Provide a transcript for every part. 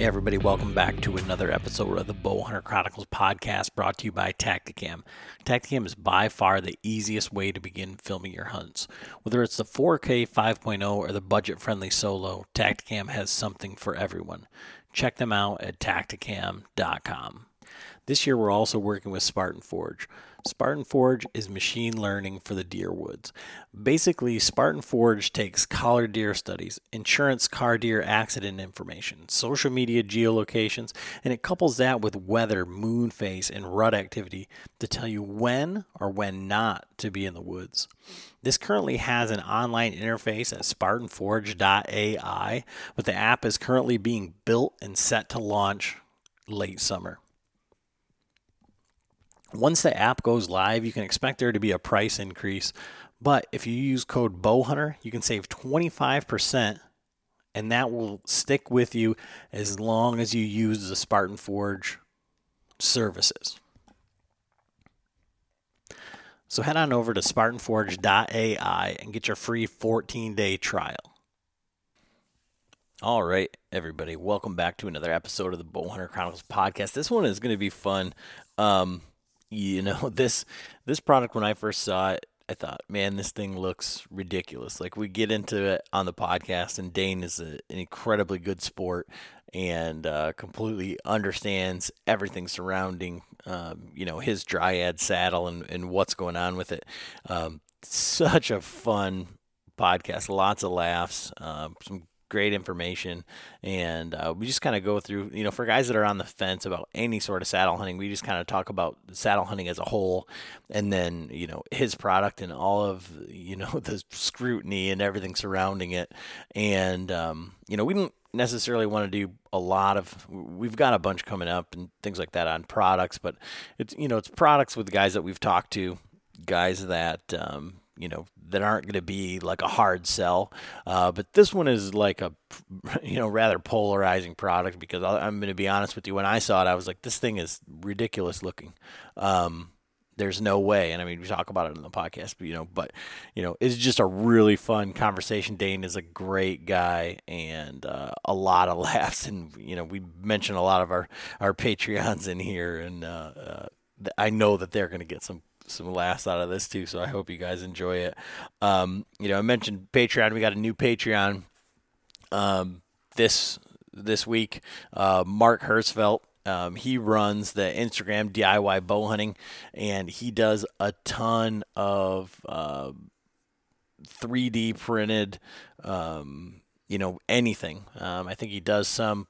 Hey, everybody, welcome back to another episode of the Bowhunter Chronicles podcast brought to you by Tactacam. Tactacam is by far the easiest way to begin filming your hunts. Whether it's the 4K 5.0 or the budget friendly solo, Tactacam has something for everyone. Check them out at tactacam.com. This year, we're also working with Spartan Forge. Spartan Forge is machine learning for the deer woods. Basically, Spartan Forge takes collar deer studies, insurance car deer accident information, social media geolocations, and it couples that with weather, moon phase, and rut activity to tell you when or when not to be in the woods. This currently has an online interface at spartanforge.ai, but the app is currently being built and set to launch late summer. Once the app goes live, you can expect there to be a price increase. But if you use code BOWHUNTER, you can save 25%, and that will stick with you as long as you use the Spartan Forge services. So head on over to SpartanForge.ai and get your free 14 day trial. All right, everybody, welcome back to another episode of the Bowhunter Chronicles podcast. This one is going to be fun. Um, you know this this product when I first saw it, I thought, man, this thing looks ridiculous. Like we get into it on the podcast, and Dane is a, an incredibly good sport and uh, completely understands everything surrounding, um, you know, his dryad saddle and, and what's going on with it. Um, such a fun podcast, lots of laughs, uh, some great information. And uh, we just kind of go through, you know, for guys that are on the fence about any sort of saddle hunting, we just kind of talk about saddle hunting as a whole and then, you know, his product and all of, you know, the scrutiny and everything surrounding it. And, um, you know, we didn't necessarily want to do a lot of we've got a bunch coming up and things like that on products but it's you know it's products with guys that we've talked to guys that um, you know that aren't going to be like a hard sell. Uh, but this one is like a you know rather polarizing product because I'm going to be honest with you. When I saw it, I was like, this thing is ridiculous looking. Um, there's no way, and I mean we talk about it in the podcast, but you know, but you know, it's just a really fun conversation. Dane is a great guy and uh, a lot of laughs, and you know, we mentioned a lot of our our Patreons in here, and uh, uh I know that they're going to get some some laughs out of this too. So I hope you guys enjoy it. Um, you know, I mentioned Patreon. We got a new Patreon um, this this week. Uh, Mark Hersfeld. Um, he runs the Instagram DIY bow hunting, and he does a ton of uh, 3D printed, um, you know, anything. Um, I think he does some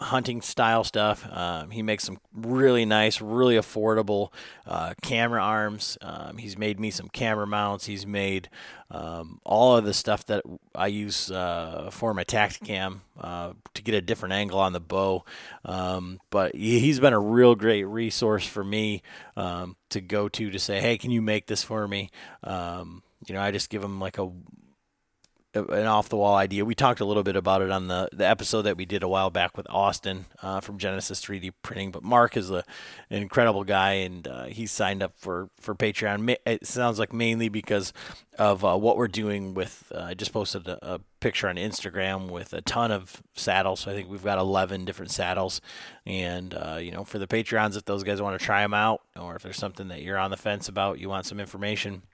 hunting style stuff. Um, he makes some really nice, really affordable uh, camera arms. Um, he's made me some camera mounts. He's made um, all of the stuff that I use uh, for my Tactacam uh, to get a different angle on the bow. Um, but he's been a real great resource for me um, to go to to say, hey, can you make this for me? Um, you know, I just give him like a an off the wall idea. We talked a little bit about it on the, the episode that we did a while back with Austin uh, from Genesis 3D Printing. But Mark is a, an incredible guy, and uh, he signed up for, for Patreon. It sounds like mainly because of uh, what we're doing with. Uh, I just posted a, a, picture on Instagram with a ton of saddles. So I think we've got 11 different saddles. And, uh, you know, for the Patreons, if those guys want to try them out, or if there's something that you're on the fence about, you want some information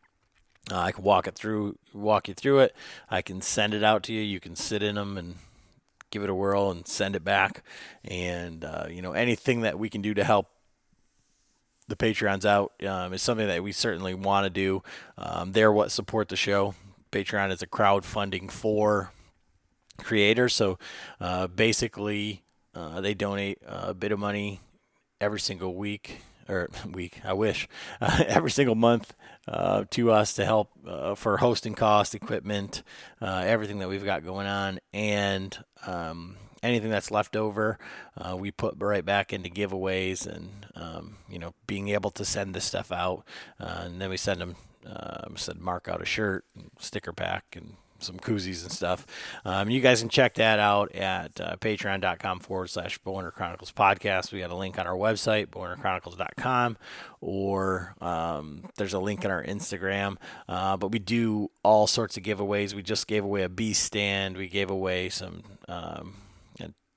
uh, I can walk it through, walk you through it. I can send it out to you. You can sit in them and give it a whirl and send it back. And uh, you know anything that we can do to help the Patreons out um, is something that we certainly want to do. Um, they're what support the show. Patreon is a crowdfunding for creators. So uh, basically, uh, they donate a bit of money every single week or week, I wish, uh, every single month uh, to us to help uh, for hosting cost, equipment, uh, everything that we've got going on, and um, anything that's left over, uh, we put right back into giveaways and um, you know being able to send this stuff out, uh, and then we send them. Um, said mark out a shirt, sticker pack, and some koozies and stuff. Um, you guys can check that out at uh, patreon.com forward slash Bowhunter Chronicles podcast. We got a link on our website, bowhunterchronicles.com, or um, there's a link in our Instagram. Uh, but we do all sorts of giveaways. We just gave away a bee stand. We gave away some. Um,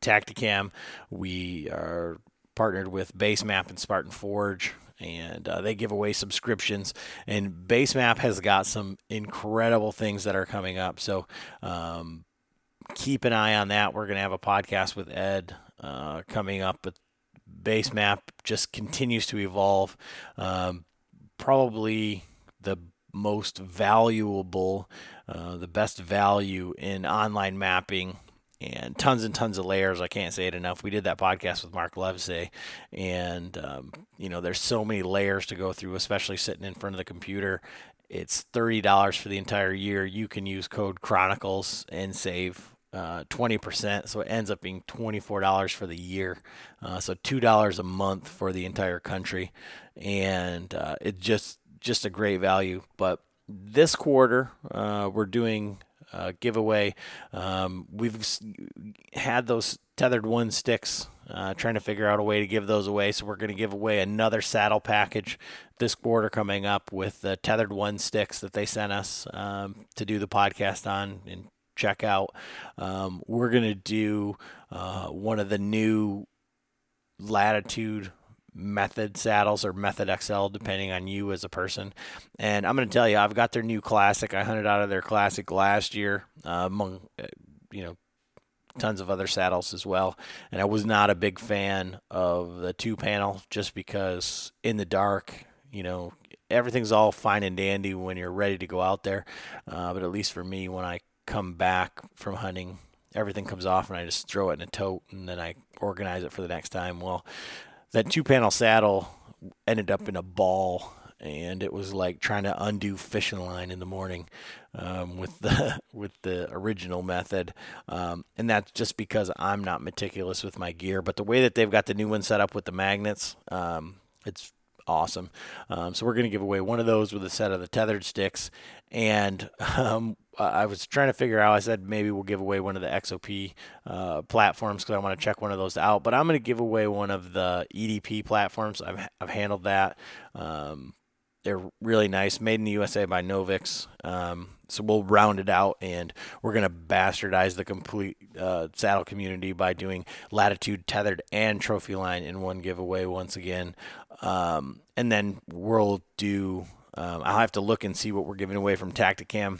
Tactacam. We are partnered with Basemap and Spartan Forge and uh, they give away subscriptions. And Basemap has got some incredible things that are coming up. So um, keep an eye on that. We're going to have a podcast with Ed uh, coming up, but Basemap just continues to evolve. Um, probably the most valuable, uh, the best value in online mapping and tons and tons of layers. I can't say it enough. We did that podcast with Mark Levsey, and um, you know, there's so many layers to go through, especially sitting in front of the computer. It's thirty dollars for the entire year. You can use code Chronicles and save uh, twenty uh, percent, so it ends up being twenty-four dollars for the year. Uh, so two dollars a month for the entire country, and uh, it's just just a great value. But this quarter, uh, we're doing uh, giveaway. Um, we've had those tethered one sticks, uh, trying to figure out a way to give those away. So we're going to give away another saddle package this quarter coming up with the tethered one sticks that they sent us um, to do the podcast on and check out. Um, we're going to do uh, one of the new latitude method saddles or method XL, depending on you as a person. And I'm going to tell you, I've got their new classic. I hunted out of their classic last year, uh, among, uh, you know, tons of other saddles as well. And I was not a big fan of the two panel just because in the dark, you know, everything's all fine and dandy when you're ready to go out there. Uh, but at least for me, when I come back from hunting, everything comes off and I just throw it in a tote and then I organize it for the next time. Well, that two panel saddle ended up in a ball and it was like trying to undo fishing line in the morning um, with the with the original method, um, and that's just because I'm not meticulous with my gear. But the way that they've got the new one set up with the magnets, um, it's awesome. Um, so we're going to give away one of those with a set of the tethered sticks, and I was trying to figure out. I said maybe we'll give away one of the XOP uh, platforms because I want to check one of those out. But I'm going to give away one of the EDP platforms. I've I've handled that. Um, they're really nice, made in the USA by Novix. Um, so we'll round it out, and we're going to bastardize the complete uh, saddle community by doing Latitude tethered and Trophyline in one giveaway once again. Um, and then we'll do. Um, I'll have to look and see what we're giving away from Tactacam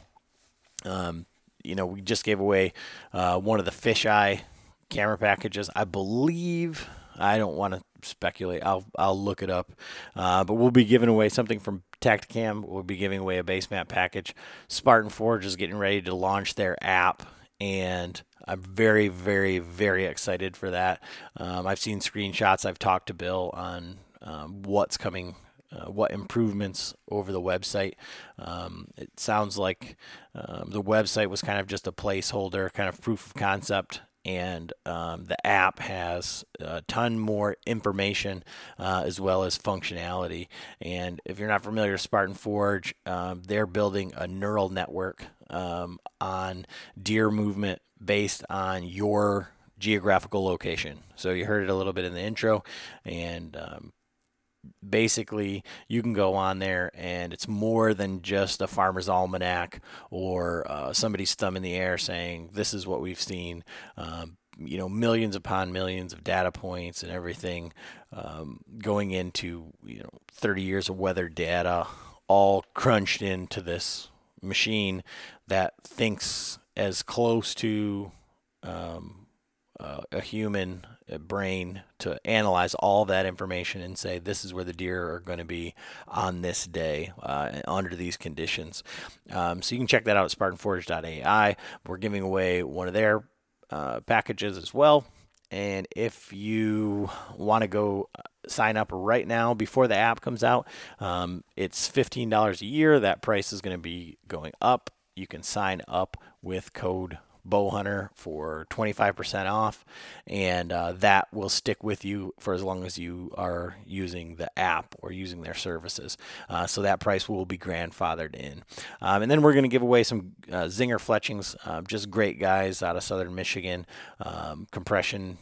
um, you know, we just gave away uh, one of the fisheye camera packages. I believe I don't want to speculate. I'll I'll look it up. Uh, but we'll be giving away something from Tactacam. We'll be giving away a Basemap package. Spartan Forge is getting ready to launch their app, and I'm very, very, very excited for that. Um, I've seen screenshots. I've talked to Bill on um, what's coming uh, what improvements over the website. Um, it sounds like um, the website was kind of just a placeholder, kind of proof of concept, and um, the app has a ton more information uh, as well as functionality. And if you're not familiar with Spartan Forge, um, they're building a neural network um, on deer movement based on your geographical location. So you heard it a little bit in the intro, and um, basically you can go on there and it's more than just a farmer's almanac or uh, somebody's thumb in the air saying this is what we've seen. Um, you know millions upon millions of data points and everything um, going into you know 30 years of weather data all crunched into this machine that thinks as close to um, uh, a human brain to analyze all that information and say this is where the deer are going to be on this day uh, under these conditions. Um, so you can check that out at SpartanForge.ai. We're giving away one of their uh, packages as well. And if you want to go uh, sign up right now before the app comes out, um, it's $15 a year. That price is going to be going up. You can sign up with code Bowhunter for 25% off, and uh, that will stick with you for as long as you are using the app or using their services. Uh, so that price will be grandfathered in. Um, and then we're going to give away some uh, Zinger fletchings, um, just great guys out of southern Michigan, um, compression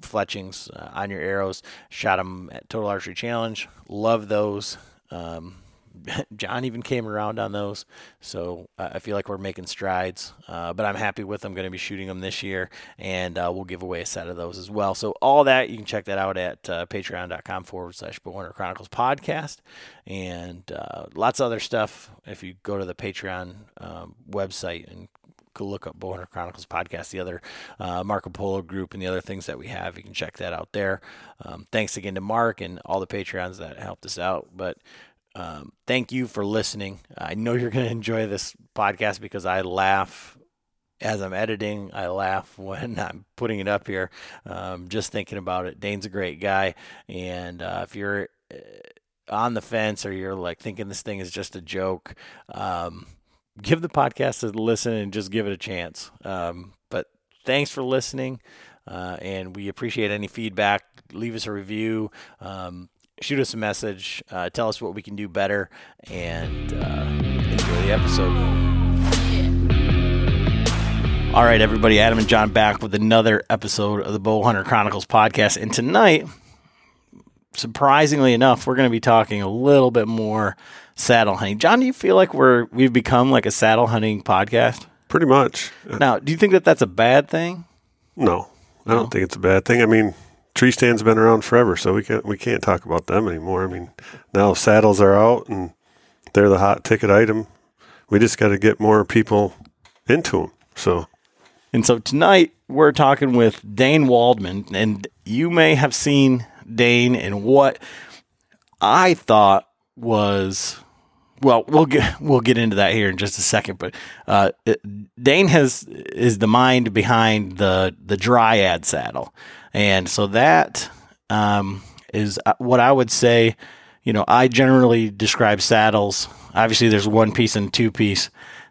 fletchings uh, on your arrows. Shot them at Total Archery Challenge. Love those. Um, John even came around on those, so I feel like we're making strides. Uh, but I'm happy with them. Going to be shooting them this year, and uh, we'll give away a set of those as well. So all that you can check that out at uh, patreon.com forward slash Bowhunter Chronicles podcast, and uh, lots of other stuff. If you go to the Patreon um, website and go look up Bowhunter Chronicles podcast, the other uh, Marco Polo group, and the other things that we have. You can check that out there. Um, thanks again to Mark and all the Patreons that helped us out. But um, thank you for listening. I know you're going to enjoy this podcast because I laugh as I'm editing. I laugh when I'm putting it up here, um, just thinking about it. Dane's a great guy. And uh, if you're uh, on the fence or you're like thinking this thing is just a joke, um, give the podcast a listen and just give it a chance. Um, but thanks for listening, uh, and we appreciate any feedback. Leave us a review. Um, shoot us a message. Uh, tell us what we can do better, and uh, enjoy the episode. All right, everybody. Adam and John back with another episode of the Bowhunter Chronicles podcast, and tonight surprisingly enough, we're going to be talking a little bit more saddle hunting. John, do you feel like we're we've become like a saddle hunting podcast? Pretty much. Now, do you think that that's a bad thing? No, I don't think it's a bad thing. I mean, tree stands been around forever, so we can't we can't talk about them anymore. I mean, now saddles are out and they're the hot ticket item. We just got to get more people into them. So, and so tonight we're talking with Dane Waldman, and you may have seen Dane and what I thought was well, we'll get we'll get into that here in just a second. But uh, Dane has is the mind behind the the Dryad saddle, and so that um, is uh, what I would say. You know, I generally describe saddles. Obviously, there's one piece and two piece.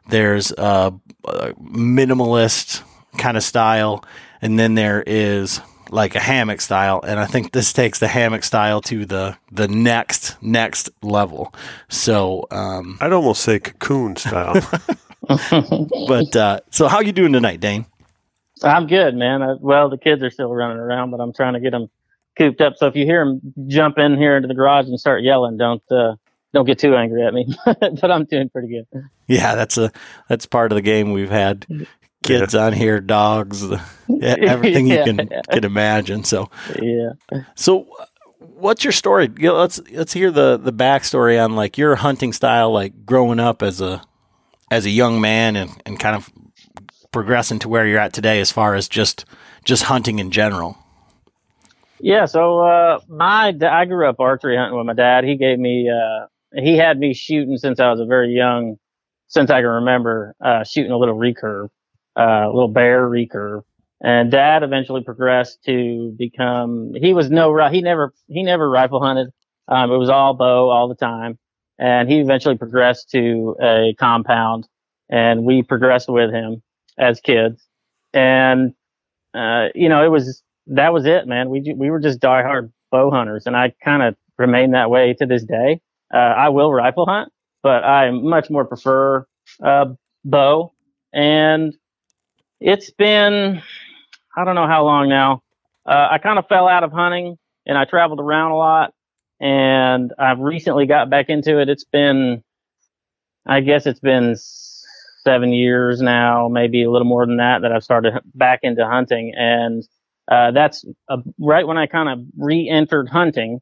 There's a, a minimalist kind of style, and then there is like a hammock style, and I think this takes the hammock style to the the next next level. So um, I'd almost say cocoon style. but uh, so how you doing tonight, Dane? I'm good, man. I, well, the kids are still running around, but I'm trying to get them cooped up. So if you hear them jump in here into the garage and start yelling, don't uh, don't get too angry at me. but I'm doing pretty good. Yeah, that's a that's part of the game. We've had kids yeah. on here, dogs, everything you can can imagine. So yeah. So what's your story? let's let's hear the the backstory on like your hunting style, like growing up as a as a young man and, and kind of progressing to where you're at today as far as just just hunting in general. Yeah, so uh, my I grew up archery hunting with my dad. He gave me uh, he had me shooting since I was a very young, since I can remember, uh, shooting a little recurve uh, little bear recurve. And dad eventually progressed to become, he was no, he never, he never rifle hunted. Um, it was all bow all the time. And he eventually progressed to a compound and we progressed with him as kids. And, uh, you know, it was, that was it, man. We, we were just diehard bow hunters and I kind of remain that way to this day. Uh, I will rifle hunt, but I much more prefer, uh, bow and it's been, I don't know how long now. Uh, I kind of fell out of hunting and I traveled around a lot and I've recently got back into it. It's been, I guess it's been seven years now, maybe a little more than that, that I've started back into hunting. And, uh, that's right when I kind of re-entered hunting.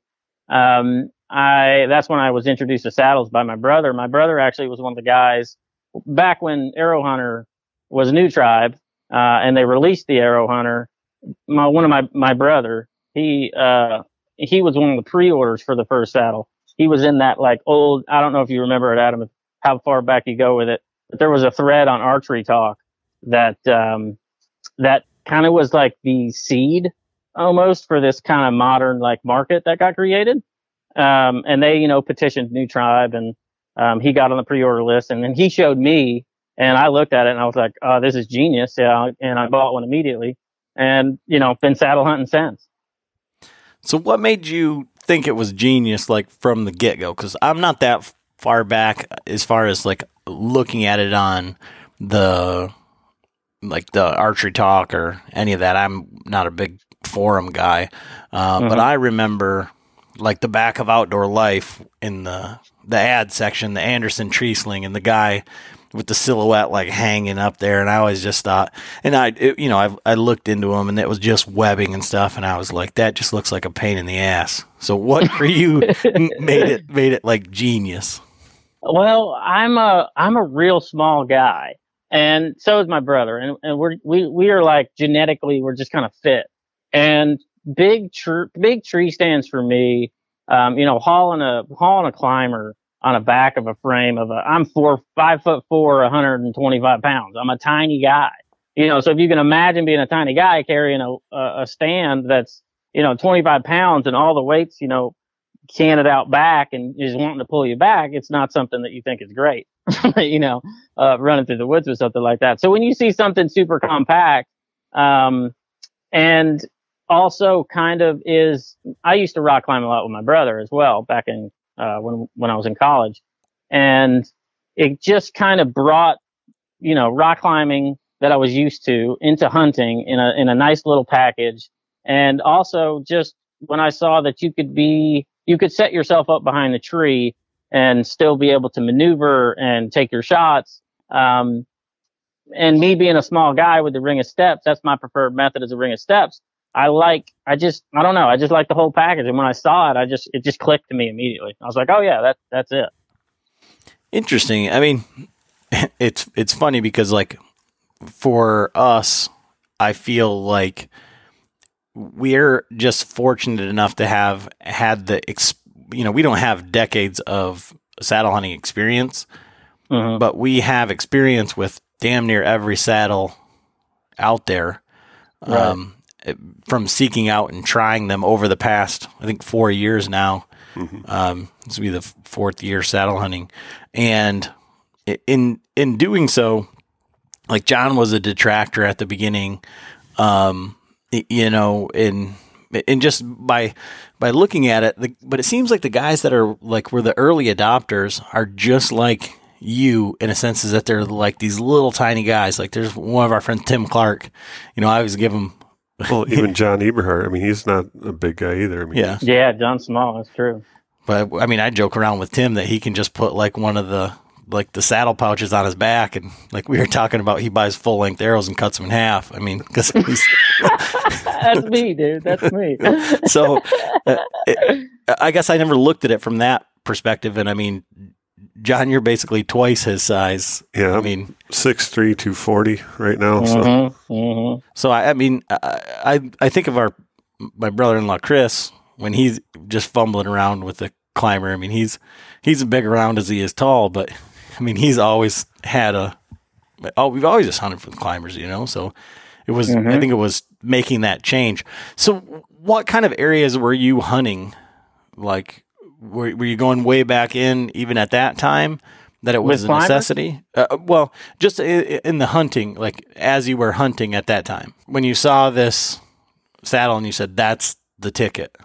Um, I, that's when I was introduced to saddles by my brother. My brother actually was one of the guys back when Aero Hunter was a new tribe uh, and they released the Aero Hunter. My one of my my brother, he uh, he was one of the pre-orders for the first saddle. He was in that like old. I don't know if you remember it, Adam. How far back you go with it? But there was a thread on Archery Talk that um, that kind of was like the seed almost for this kind of modern like market that got created. Um, and they, you know, petitioned New Tribe and um, he got on the pre-order list and then he showed me and I looked at it and I was like, oh, this is genius. Yeah. And I bought one immediately and, you know, been saddle hunting since. So what made you think it was genius like from the get go? Cause I'm not that far back as far as like looking at it on the, like the archery talk or any of that. I'm not a big forum guy. Uh, mm-hmm. but I remember like the back of outdoor life in the the ad section, the Anderson tree sling, and the guy with the silhouette like hanging up there, and I always just thought, and I, it, you know, I I looked into them, and it was just webbing and stuff, and I was like, that just looks like a pain in the ass. So what for you made it made it like genius? Well, I'm a I'm a real small guy, and so is my brother, and, and we're we we are like genetically we're just kind of fit, and big tr- big tree stands for me. Um, you know, hauling a hauling a climber on the back of a frame of a I'm four five foot four, 125 pounds. I'm a tiny guy. You know, so if you can imagine being a tiny guy carrying a, a stand that's you know 25 pounds and all the weights you know can it out back and is wanting to pull you back, it's not something that you think is great, you know, uh, running through the woods with something like that. So when you see something super compact, um, and also kind of is, I used to rock climb a lot with my brother as well back in, uh, when, when I was in college and it just kind of brought, you know, rock climbing that I was used to into hunting in a, in a nice little package. And also just when I saw that you could be you could set yourself up behind the tree and still be able to maneuver and take your shots. Um, and me being a small guy with the ring of steps, that's my preferred method is a ring of steps. I like, I just, I don't know. I just like the whole package. And when I saw it, I just, it just clicked to me immediately. I was like, oh yeah, that, that's it. Interesting. I mean, it's, it's funny because like for us, I feel like, we're just fortunate enough to have had the you know we don't have decades of saddle hunting experience mm-hmm. but we have experience with damn near every saddle out there right. um, from seeking out and trying them over the past i think four years now mm-hmm. um, this will be the fourth year saddle hunting and in in doing so like john was a detractor at the beginning um, you know, in and just by by looking at it, the, but it seems like the guys that are like were the early adopters are just like you in a sense is that they're like these little tiny guys. Like there's one of our friends, Tim Clark. You know, I always give him. well, even John Eberhart. I mean, he's not a big guy either. I mean, yeah, yeah, John Small. That's true. But I mean, I joke around with Tim that he can just put like one of the like the saddle pouches on his back, and like we were talking about, he buys full length arrows and cuts them in half. I mean, because that's me, dude. That's me. so, uh, it, I guess I never looked at it from that perspective, and I mean, John, you're basically twice his size. Yeah, I mean, six three, two forty right now. Mm-hmm, so, mm-hmm. so I, I mean, I, I I think of our my brother-in-law Chris when he's just fumbling around with the climber. I mean, he's he's as big around as he is tall, but I mean, he's always had a. Oh, we've always just hunted for the climbers, you know. So it was. Mm-hmm. I think it was making that change. So, what kind of areas were you hunting? Like, were, were you going way back in even at that time? That it was With a necessity. Uh, well, just in the hunting, like as you were hunting at that time, when you saw this saddle and you said, "That's the ticket."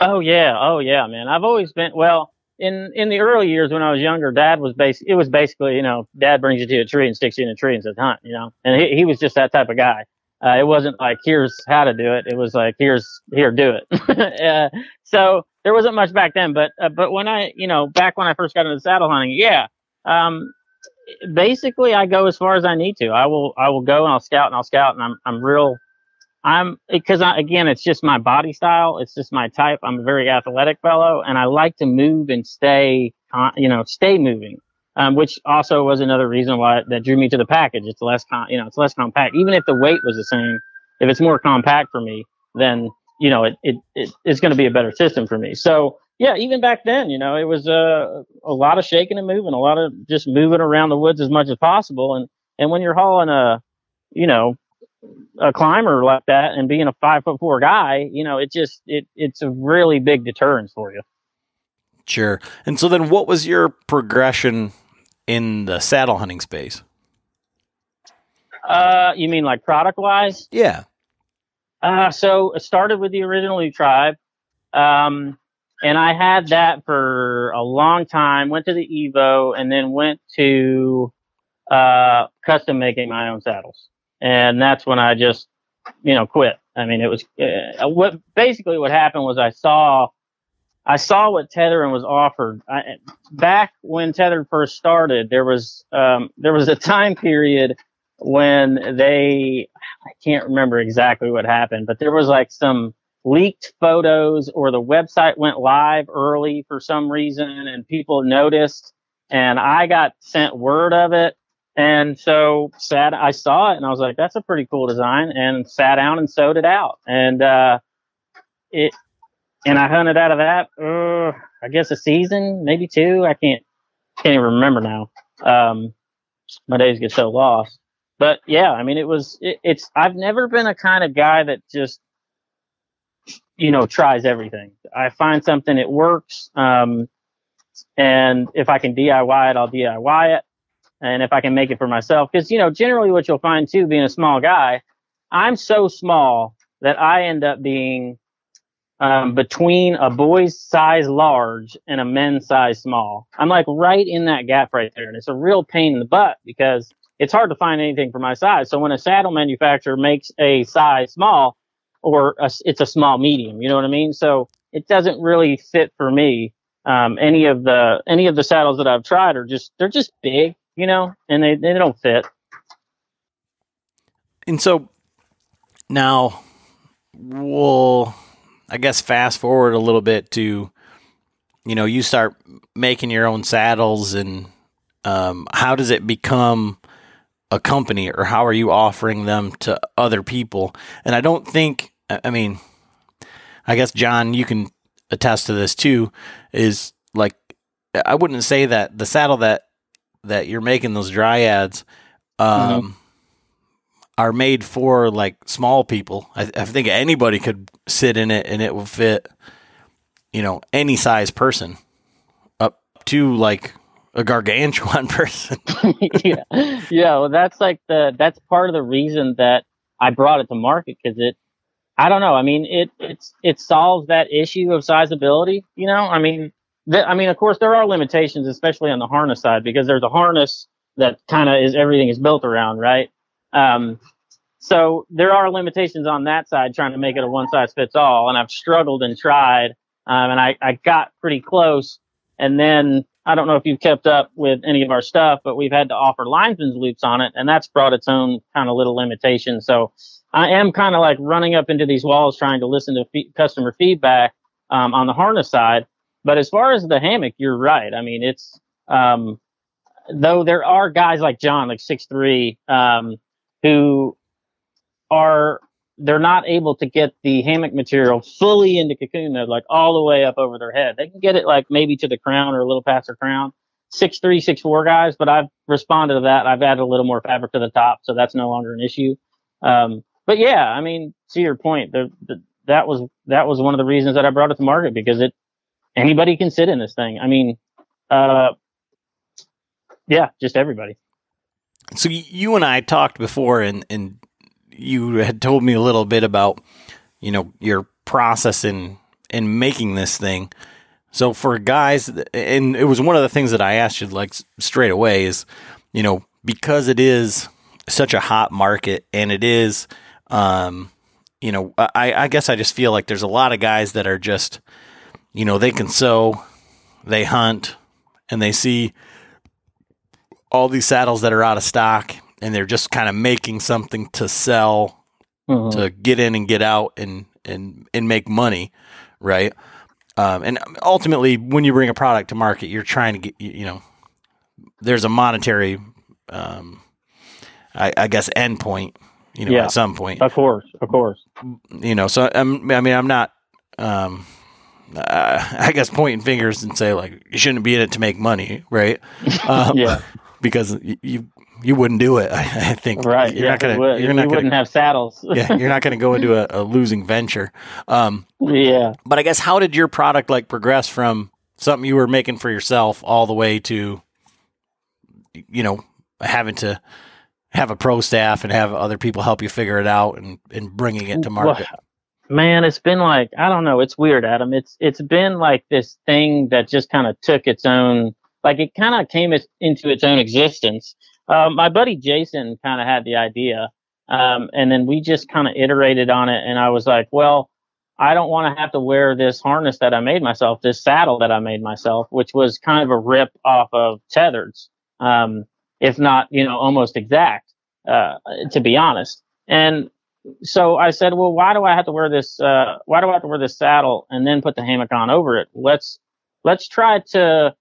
Oh yeah, oh yeah, man. I've always been well in in the early years when I was younger, Dad was basic. It was basically, you know, Dad brings you to a tree and sticks you in a tree and says hunt, you know, and he he was just that type of guy. Uh, it wasn't like here's how to do it. It was like here's here do it. uh, so there wasn't much back then, but uh, but when I you know back when I first got into saddle hunting, yeah, um, basically I go as far as I need to. I will I will go and I'll scout and I'll scout and I'm I'm real I'm because again, it's just my body style. It's just my type. I'm a very athletic fellow, and I like to move and stay, you know, stay moving. Um, which also was another reason why that drew me to the package. It's less, you know, it's less compact. Even if the weight was the same, if it's more compact for me, then you know, it, it, it it's going to be a better system for me. So yeah, even back then, you know, it was uh, a lot of shaking and moving, a lot of just moving around the woods as much as possible. And and when you're hauling a, you know, a climber like that and being a five foot four guy, you know, it just it it's a really big deterrence for you. Sure. And so then what was your progression in the saddle hunting space? Uh you mean like product wise? Yeah. Uh so it started with the original tribe. Um and I had that for a long time, went to the Evo and then went to uh custom making my own saddles and that's when I just, you know, quit. I mean, it was uh, what basically what happened was I saw I saw what tethering was offered. I, back when tether first started, there was um, there was a time period when they I can't remember exactly what happened, but there was like some leaked photos or the website went live early for some reason and people noticed and I got sent word of it. And so sat, I saw it and I was like, that's a pretty cool design and sat down and sewed it out. And, uh, it, and I hunted out of that, uh, I guess a season, maybe two. I can't, can't even remember now. Um, my days get so lost. But yeah, I mean, it was, it, it's, I've never been a kind of guy that just, you know, tries everything. I find something, it works. Um, and if I can DIY it, I'll DIY it. And if I can make it for myself, because, you know, generally what you'll find too, being a small guy, I'm so small that I end up being um, between a boy's size large and a men's size small. I'm like right in that gap right there. And it's a real pain in the butt because it's hard to find anything for my size. So when a saddle manufacturer makes a size small or a, it's a small medium, you know what I mean? So it doesn't really fit for me. Um, any of the any of the saddles that I've tried are just they're just big, you know, and they, they don't fit. And so now we'll I guess fast forward a little bit to, you know, you start making your own saddles, and um, how does it become a company, or how are you offering them to other people? And I don't think, I mean, I guess John, you can attest to this too. Is like, I wouldn't say that the saddle that that you're making those dryads. Um, mm-hmm are made for like small people. I, I, think anybody could sit in it and it will fit, you know, any size person up to like a gargantuan person. yeah. Yeah. Well, that's like the, that's part of the reason that I brought it to market because it, I don't know. I mean, it, it's, it solves that issue of sizability, you know, I mean, I mean, of course there are limitations, especially on the harness side, because there's a harness that kind of is everything is built around, right? Um, so there are limitations on that side, trying to make it a one size fits all. And I've struggled and tried, um, and I, I got pretty close. And then I don't know if you've kept up with any of our stuff, but we've had to offer linesman's loops on it, and that's brought its own kind of little limitation. So I am kind of like running up into these walls trying to listen to f- customer feedback um, on the harness side. But as far as the hammock, you're right. I mean, it's um, though there are guys like John, like six three, um, who are they're not able to get the hammock material fully into cocoon mode, like all the way up over their head. They can get it like maybe to the crown or a little past their crown. Six three, six four guys, but I've responded to that. I've added a little more fabric to the top, so that's no longer an issue. Um, but yeah, I mean, to your point, the, the, that was that was one of the reasons that I brought it to market because it anybody can sit in this thing. I mean, uh, yeah, just everybody. So you and I talked before, and and you had told me a little bit about you know your process in in making this thing. So for guys, and it was one of the things that I asked you like straight away is, you know, because it is such a hot market and it is, um, you know, I, I guess I just feel like there's a lot of guys that are just, you know, they can sew, they hunt, and they see all these saddles that are out of stock and they're just kind of making something to sell mm-hmm. to get in and get out and and and make money, right? Um, and ultimately, when you bring a product to market, you're trying to get you know there's a monetary, um, I, I guess, endpoint. You know, yeah, at some point, of course, of course. You know, so I'm, I mean, I'm not. Um, uh, I guess pointing fingers and say like you shouldn't be in it to make money, right? Um, yeah, because you you wouldn't do it. I, think right. You're yeah, not gonna. Would. You're not you gonna, wouldn't have saddles. yeah, you're not going to go into a, a losing venture. Um, yeah. But I guess how did your product like progress from something you were making for yourself all the way to, you know, having to have a pro staff and have other people help you figure it out and and bringing it to market. Well, man, it's been like I don't know. It's weird, Adam. It's it's been like this thing that just kind of took its own. Like it kind of came into its own existence um, my buddy Jason kind of had the idea, um, and then we just kind of iterated on it. And I was like, well, I don't want to have to wear this harness that I made myself, this saddle that I made myself, which was kind of a rip off of Tethered's, um, if not, you know, almost exact, uh, to be honest. And so I said, well, why do I have to wear this? Uh, why do I have to wear this saddle and then put the hammock on over it? Let's let's try to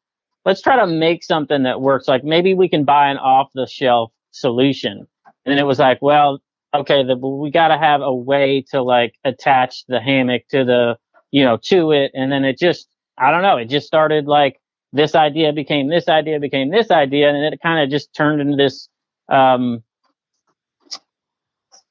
let's try to make something that works. Like maybe we can buy an off the shelf solution. And it was like, well, okay, the, we got to have a way to like attach the hammock to the, you know, to it. And then it just, I don't know, it just started like this idea became this idea became this idea. And it kind of just turned into this, um,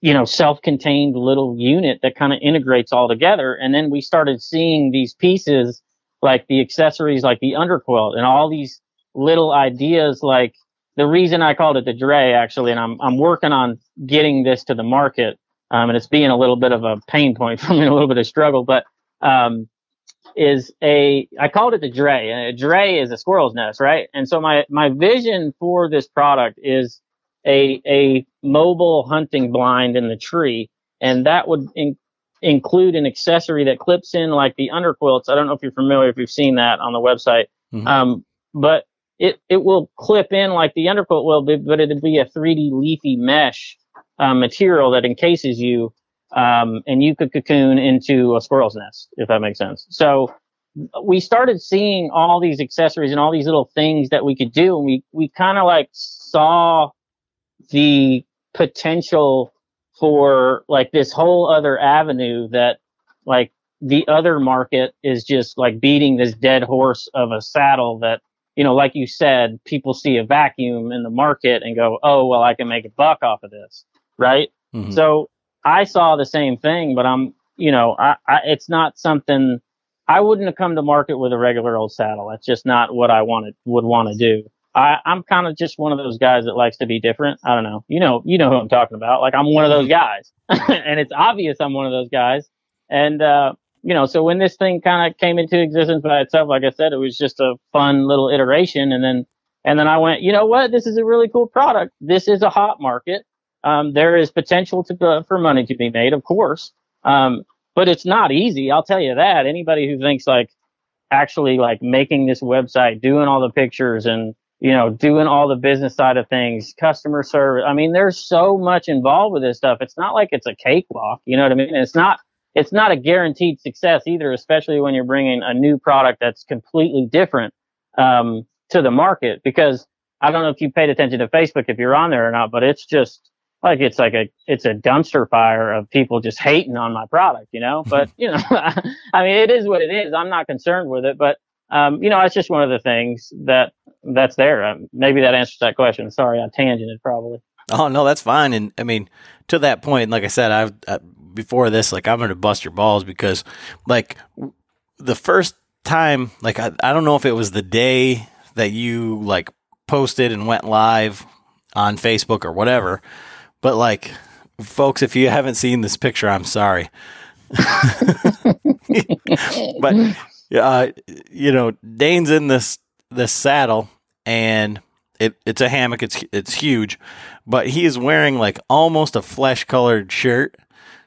you know, self-contained little unit that kind of integrates all together. And then we started seeing these pieces like the accessories, like the underquilt and all these little ideas like the reason I called it the Drey actually, and I'm I'm working on getting this to the market, um, and it's being a little bit of a pain point for me, a little bit of struggle, but um, is a I called it the Drey, and a drey is a squirrel's nest, right? And so my my vision for this product is a a mobile hunting blind in the tree, and that would in, include an accessory that clips in like the underquilts. I don't know if you're familiar if you've seen that on the website, mm-hmm. um, but it, it will clip in like the underquilt will, be, but it'll be a 3D leafy mesh uh, material that encases you, um, and you could cocoon into a squirrel's nest, if that makes sense. So we started seeing all these accessories and all these little things that we could do, and we we kind of like saw the potential for like this whole other avenue that like the other market is just like beating this dead horse of a saddle that you know, like you said, people see a vacuum in the market and go, oh, well, I can make a buck off of this. Right. Mm-hmm. So I saw the same thing, but I'm, you know, I, I, it's not something I wouldn't have come to market with a regular old saddle. That's just not what I wanted, would want to do. I, I'm kind of just one of those guys that likes to be different. I don't know. You know, you know who I'm talking about. Like I'm one of those guys and it's obvious I'm one of those guys. And, uh, you know, so when this thing kind of came into existence by itself, like I said, it was just a fun little iteration. And then, and then I went, you know what? This is a really cool product. This is a hot market. Um, there is potential to, uh, for money to be made, of course. Um, but it's not easy. I'll tell you that. Anybody who thinks like actually like making this website, doing all the pictures and, you know, doing all the business side of things, customer service. I mean, there's so much involved with this stuff. It's not like it's a cakewalk. You know what I mean? It's not, it's not a guaranteed success either, especially when you're bringing a new product that's completely different um, to the market. Because I don't know if you paid attention to Facebook if you're on there or not, but it's just like it's like a it's a dumpster fire of people just hating on my product, you know. But you know, I mean, it is what it is. I'm not concerned with it, but um, you know, it's just one of the things that that's there. Um, maybe that answers that question. Sorry, I tangented probably. Oh no, that's fine. And I mean, to that point, like I said, I've, I, before this, like I'm gonna bust your balls because like the first time, like I, I don't know if it was the day that you like posted and went live on Facebook or whatever, but like folks, if you haven't seen this picture, I'm sorry. but uh, you know, Dane's in this this saddle and it, it's a hammock. It's it's huge, but he is wearing like almost a flesh colored shirt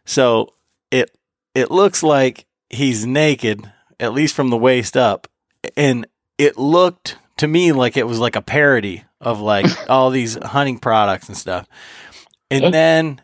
so it it looks like he's naked, at least from the waist up, and it looked to me like it was like a parody of like all these hunting products and stuff. And then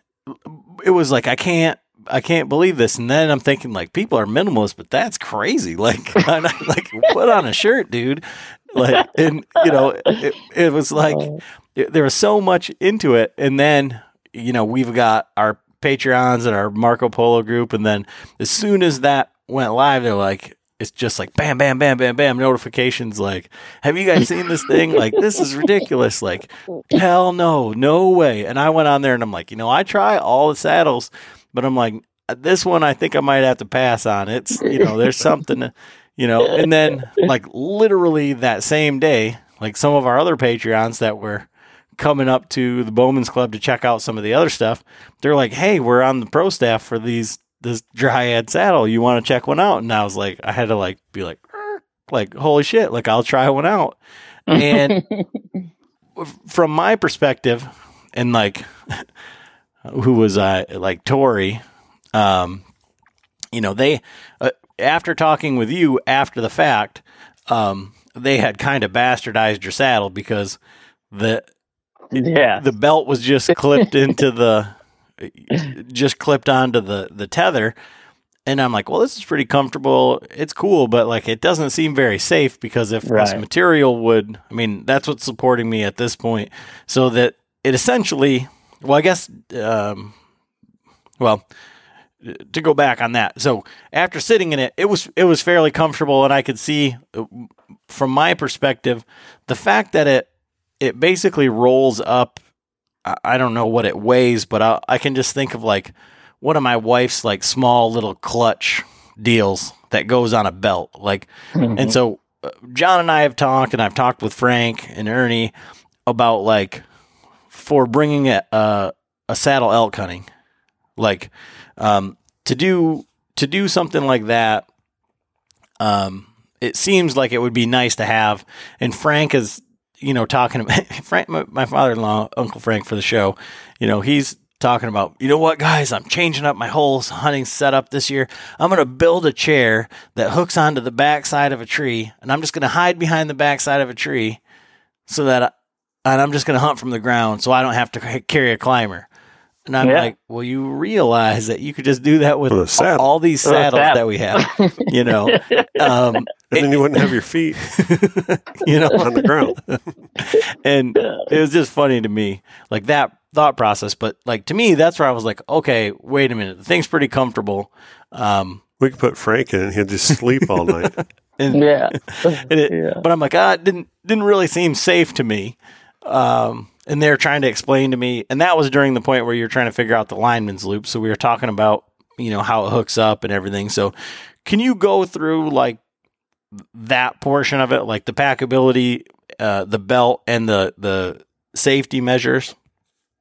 it was like I can't I can't believe this. And then I'm thinking like people are minimalist, but that's crazy. Like like put on a shirt, dude. Like and you know it, it was like uh. it, there was so much into it. And then you know we've got our Patreons and our Marco Polo group. And then as soon as that went live, they're like, it's just like bam, bam, bam, bam, bam, notifications like, have you guys seen this thing? Like, this is ridiculous. Like, hell no, no way. And I went on there and I'm like, you know, I try all the saddles, but I'm like, this one I think I might have to pass on. It's, you know, there's something, you know, and then like literally that same day, like some of our other Patreons that were coming up to the Bowman's Club to check out some of the other stuff, they're like, "Hey, we're on the pro staff for these this dryad saddle. You want to check one out?" And I was like, I had to like be like, like holy shit, like I'll try one out. And from my perspective, and like who was I? Like Tori, um, you know, they uh, after talking with you after the fact, um, they had kind of bastardized your saddle because the yeah the belt was just clipped into the just clipped onto the the tether and I'm like, well, this is pretty comfortable. It's cool, but like it doesn't seem very safe because if right. this material would, I mean, that's what's supporting me at this point. So that it essentially, well, I guess, um, well, to go back on that. So after sitting in it, it was it was fairly comfortable, and I could see from my perspective the fact that it it basically rolls up. I don't know what it weighs, but I, I can just think of like one of my wife's like small little clutch deals that goes on a belt. Like, mm-hmm. and so uh, John and I have talked, and I've talked with Frank and Ernie about like for bringing a a, a saddle elk hunting, like um, to do to do something like that. Um, it seems like it would be nice to have. And Frank is, you know, talking about Frank, my, my father-in-law, Uncle Frank, for the show. You know, he's talking about, you know what, guys, I'm changing up my whole hunting setup this year. I'm going to build a chair that hooks onto the backside of a tree, and I'm just going to hide behind the backside of a tree so that, I, and I'm just going to hunt from the ground so I don't have to carry a climber. And I'm yeah. like, well, you realize that you could just do that with all, all, these saddles that we have, you know. Um, and then you wouldn't have your feet, you know, on the ground. and it was just funny to me, like that thought process. But like to me, that's where I was like, okay, wait a minute, the thing's pretty comfortable. Um, we could put Frank in; he'd just sleep all night. and, yeah. and it, yeah. But I'm like, ah, it didn't didn't really seem safe to me. Um, and they're trying to explain to me, and that was during the point where you're trying to figure out the lineman's loop. So we were talking about you know how it hooks up and everything. So can you go through like that portion of it, like the packability, uh, the belt, and the the safety measures?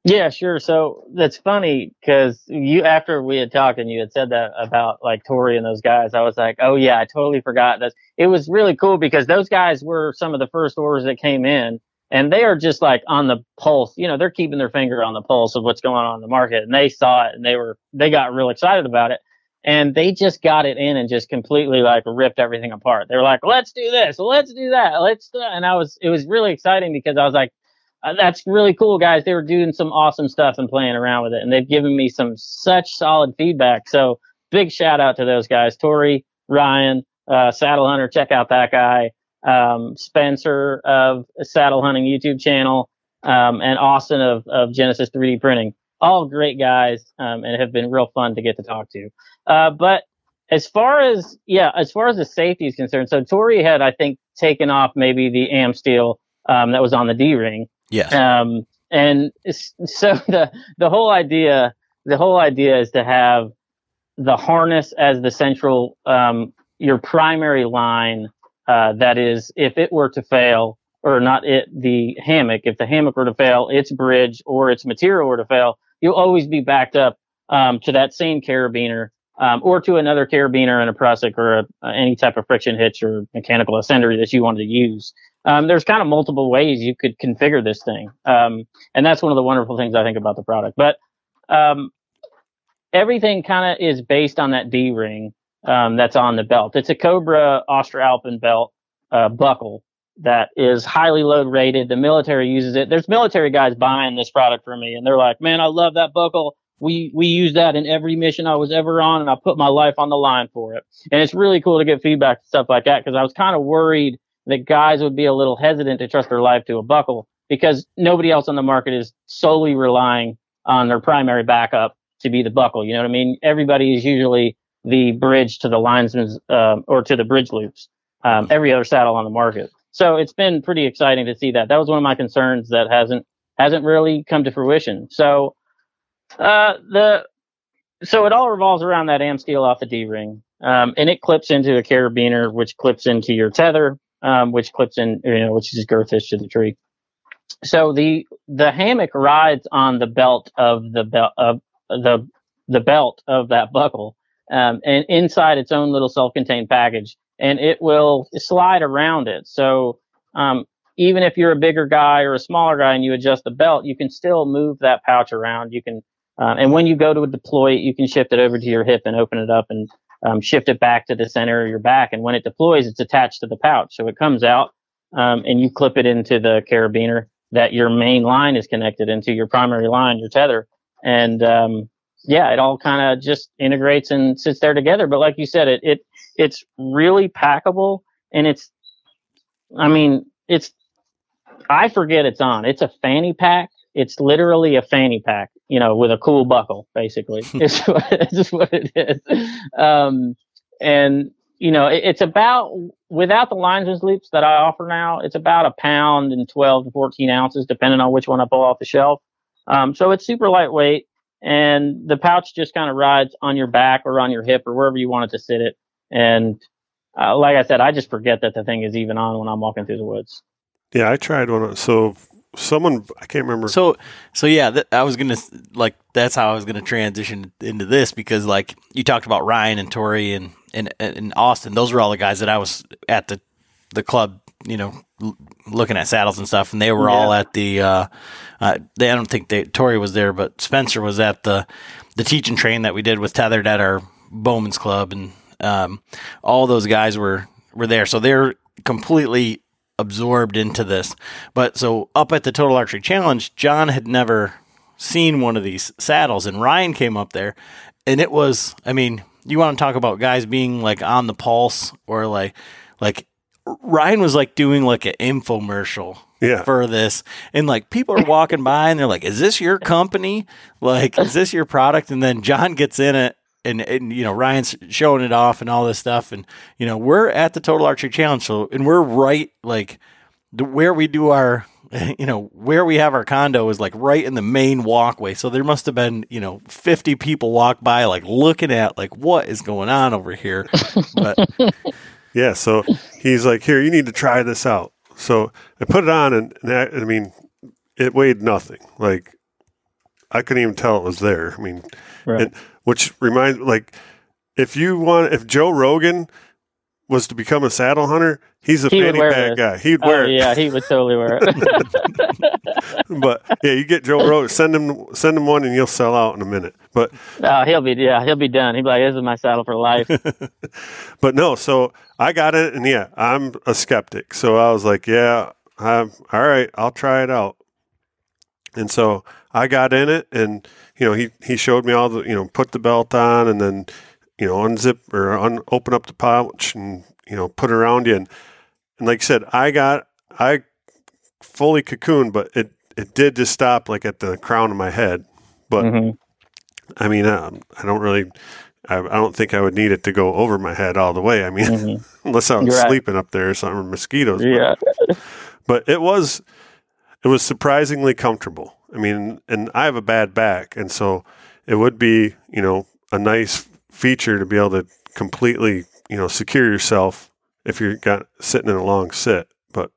Yeah, sure. So that's funny because you, after we had talked and you had said that about like Tori and those guys, I was like, oh yeah, I totally forgot that. It was really cool because those guys were some of the first orders that came in and they are just like on the pulse. You know, they're keeping their finger on the pulse of what's going on in the market and they saw it and they were, they got real excited about it and they just got it in and just completely like ripped everything apart. They were like, let's do this, let's do that, let's do, and I was, it was really exciting because I was like, uh, that's really cool, guys. They were doing some awesome stuff and playing around with it, and they've given me some such solid feedback. So big shout out to those guys, Tori, Ryan, uh, Saddle Hunter. Check out that guy. Um, Spencer of Saddle Hunting YouTube channel, um, and Austin of, of Genesis 3D Printing. All great guys, um, and have been real fun to get to talk to. Uh, but as far as yeah, as far as the safety is concerned, so Tori had I think taken off maybe the Amsteel um, that was on the D ring Yes. Um, and so the the whole idea the whole idea is to have the harness as the central um, your primary line. Uh, that is, if it were to fail, or not it, the hammock. If the hammock were to fail, its bridge or its material were to fail, you'll always be backed up um, to that same carabiner um, or to another carabiner and a prusik or a, any type of friction hitch or mechanical ascender that you wanted to use um, there's kind of multiple ways you could configure this thing. Um, and that's one of the wonderful things I think about the product. But um, everything kind of is based on that D ring um, that's on the belt. It's a Cobra AustriAlpin belt uh, buckle that is highly load rated. The military uses it. There's military guys buying this product for me, and they're like, "Man, I love that buckle. We we use that in every mission I was ever on, and I put my life on the line for it." And it's really cool to get feedback and stuff like that because I was kind of worried that guys would be a little hesitant to trust their life to a buckle because nobody else on the market is solely relying on their primary backup to be the buckle. You know what I mean? Everybody is usually the bridge to the linesman's um, or to the bridge loops. Um, every other saddle on the market. So it's been pretty exciting to see that. That was one of my concerns that hasn't hasn't really come to fruition. So uh, the so it all revolves around that AmSteel off the D ring, um, and it clips into a carabiner, which clips into your tether, um, which clips in, you know, which is girth to the tree. So the the hammock rides on the belt of the belt of the the belt of that buckle, um, and inside its own little self-contained package, and it will slide around it. So um, even if you're a bigger guy or a smaller guy and you adjust the belt, you can still move that pouch around. You can, uh, and when you go to deploy it, you can shift it over to your hip and open it up and um, shift it back to the center of your back. And when it deploys, it's attached to the pouch. So it comes out um, and you clip it into the carabiner that your main line is connected into, your primary line, your tether. And um, yeah, it all kind of just integrates and sits there together. But like you said, it, it it's really packable and it's, I mean, it's, I forget it's on. It's a fanny pack. It's literally a fanny pack, you know, with a cool buckle, basically. it's, it's just what it is. Um, and you know, it, it's about without the linesman's loops that I offer now, it's about a pound and 12 to 14 ounces, depending on which one I pull off the shelf. Um, so it's super lightweight, and the pouch just kind of rides on your back or on your hip or wherever you want it to sit it. And uh, like I said, I just forget that the thing is even on when I'm walking through the woods. Yeah, I tried one. So someone I can't remember. So so yeah, th- I was gonna like that's how I was gonna transition into this because like you talked about Ryan and Tori and and and Austin. Those were all the guys that I was at the the club, you know, l- looking at saddles and stuff, and they were yeah. all at the. Uh, uh, they, I don't think they, Tori was there, but Spencer was at the the teach and train that we did with tethered at our Bowman's Club, and um, all those guys were were there. So they're completely absorbed into this. But so up at the Total Archery Challenge, John had never seen one of these saddles, and Ryan came up there, and it was, I mean, you want to talk about guys being like on the pulse or like like Ryan was like doing like an infomercial yeah. for this. And like people are walking by and they're like, Is this your company? Like, is this your product? And then John gets in it and, and you know, Ryan's showing it off and all this stuff. And, you know, we're at the Total Archery Challenge. So, and we're right like where we do our you know, where we have our condo is like right in the main walkway. So there must have been, you know, 50 people walk by, like looking at, like, what is going on over here? But yeah, so he's like, here, you need to try this out. So I put it on, and, and I, I mean, it weighed nothing. Like, I couldn't even tell it was there. I mean, right. and, which reminds, like, if you want, if Joe Rogan was to become a saddle hunter, he's a he fanny pack guy. He'd uh, wear oh, it. Yeah, he would totally wear it. but yeah, you get Joe Rogan, send him send him one, and you'll sell out in a minute. But oh, he'll be yeah, he'll be done. He'll be like, "This is my saddle for life." but no, so I got it, and yeah, I'm a skeptic. So I was like, "Yeah, I'm all right. I'll try it out." And so I got in it, and you know, he he showed me all the you know, put the belt on, and then you know, unzip or un, open up the pouch and, you know, put it around you. And, and like I said, I got, I fully cocooned, but it, it did just stop like at the crown of my head. But mm-hmm. I mean, um, I don't really, I, I, don't think I would need it to go over my head all the way. I mean, mm-hmm. unless I was You're sleeping right. up there or something, mosquitoes. Yeah. But, but it was, it was surprisingly comfortable. I mean, and I have a bad back. And so it would be, you know, a nice feature to be able to completely, you know, secure yourself if you're got sitting in a long sit. But,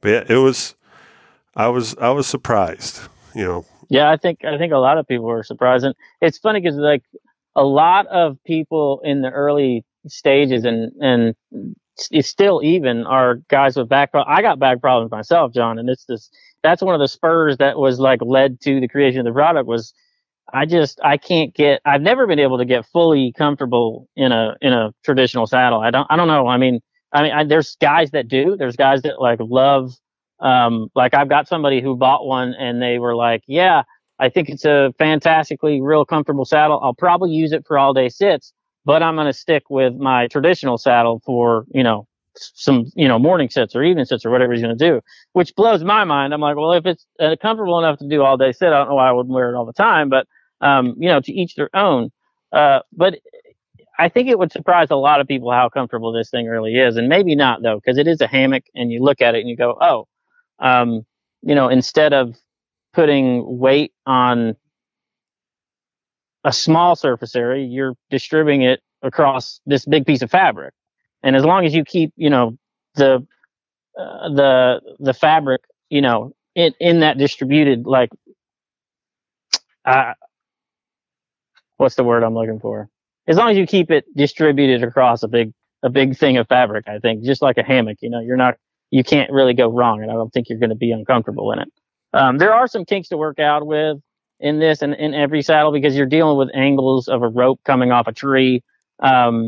but yeah, it was, I was, I was surprised, you know. Yeah, I think, I think a lot of people were surprised. And it's funny because like a lot of people in the early stages and, and still even are guys with back, problems. I got back problems myself, John. And it's this, that's one of the spurs that was like led to the creation of the product was I just I can't get I've never been able to get fully comfortable in a in a traditional saddle. I don't I don't know. I mean I mean I, there's guys that do. There's guys that like love um like I've got somebody who bought one and they were like, "Yeah, I think it's a fantastically real comfortable saddle. I'll probably use it for all day sits, but I'm going to stick with my traditional saddle for, you know, some, you know, morning sits or evening sits or whatever he's going to do, which blows my mind. I'm like, well, if it's uh, comfortable enough to do all day sit, I don't know why I wouldn't wear it all the time, but um, you know, to each their own. Uh, but I think it would surprise a lot of people how comfortable this thing really is, and maybe not though, because it is a hammock, and you look at it and you go, oh, um, you know, instead of putting weight on a small surface area, you're distributing it across this big piece of fabric, and as long as you keep, you know, the uh, the the fabric, you know, in in that distributed like uh, what's the word I'm looking for? As long as you keep it distributed across a big a big thing of fabric, I think, just like a hammock, you know, you're not you can't really go wrong, and I don't think you're going to be uncomfortable in it. Um, there are some kinks to work out with in this and in every saddle because you're dealing with angles of a rope coming off a tree Um,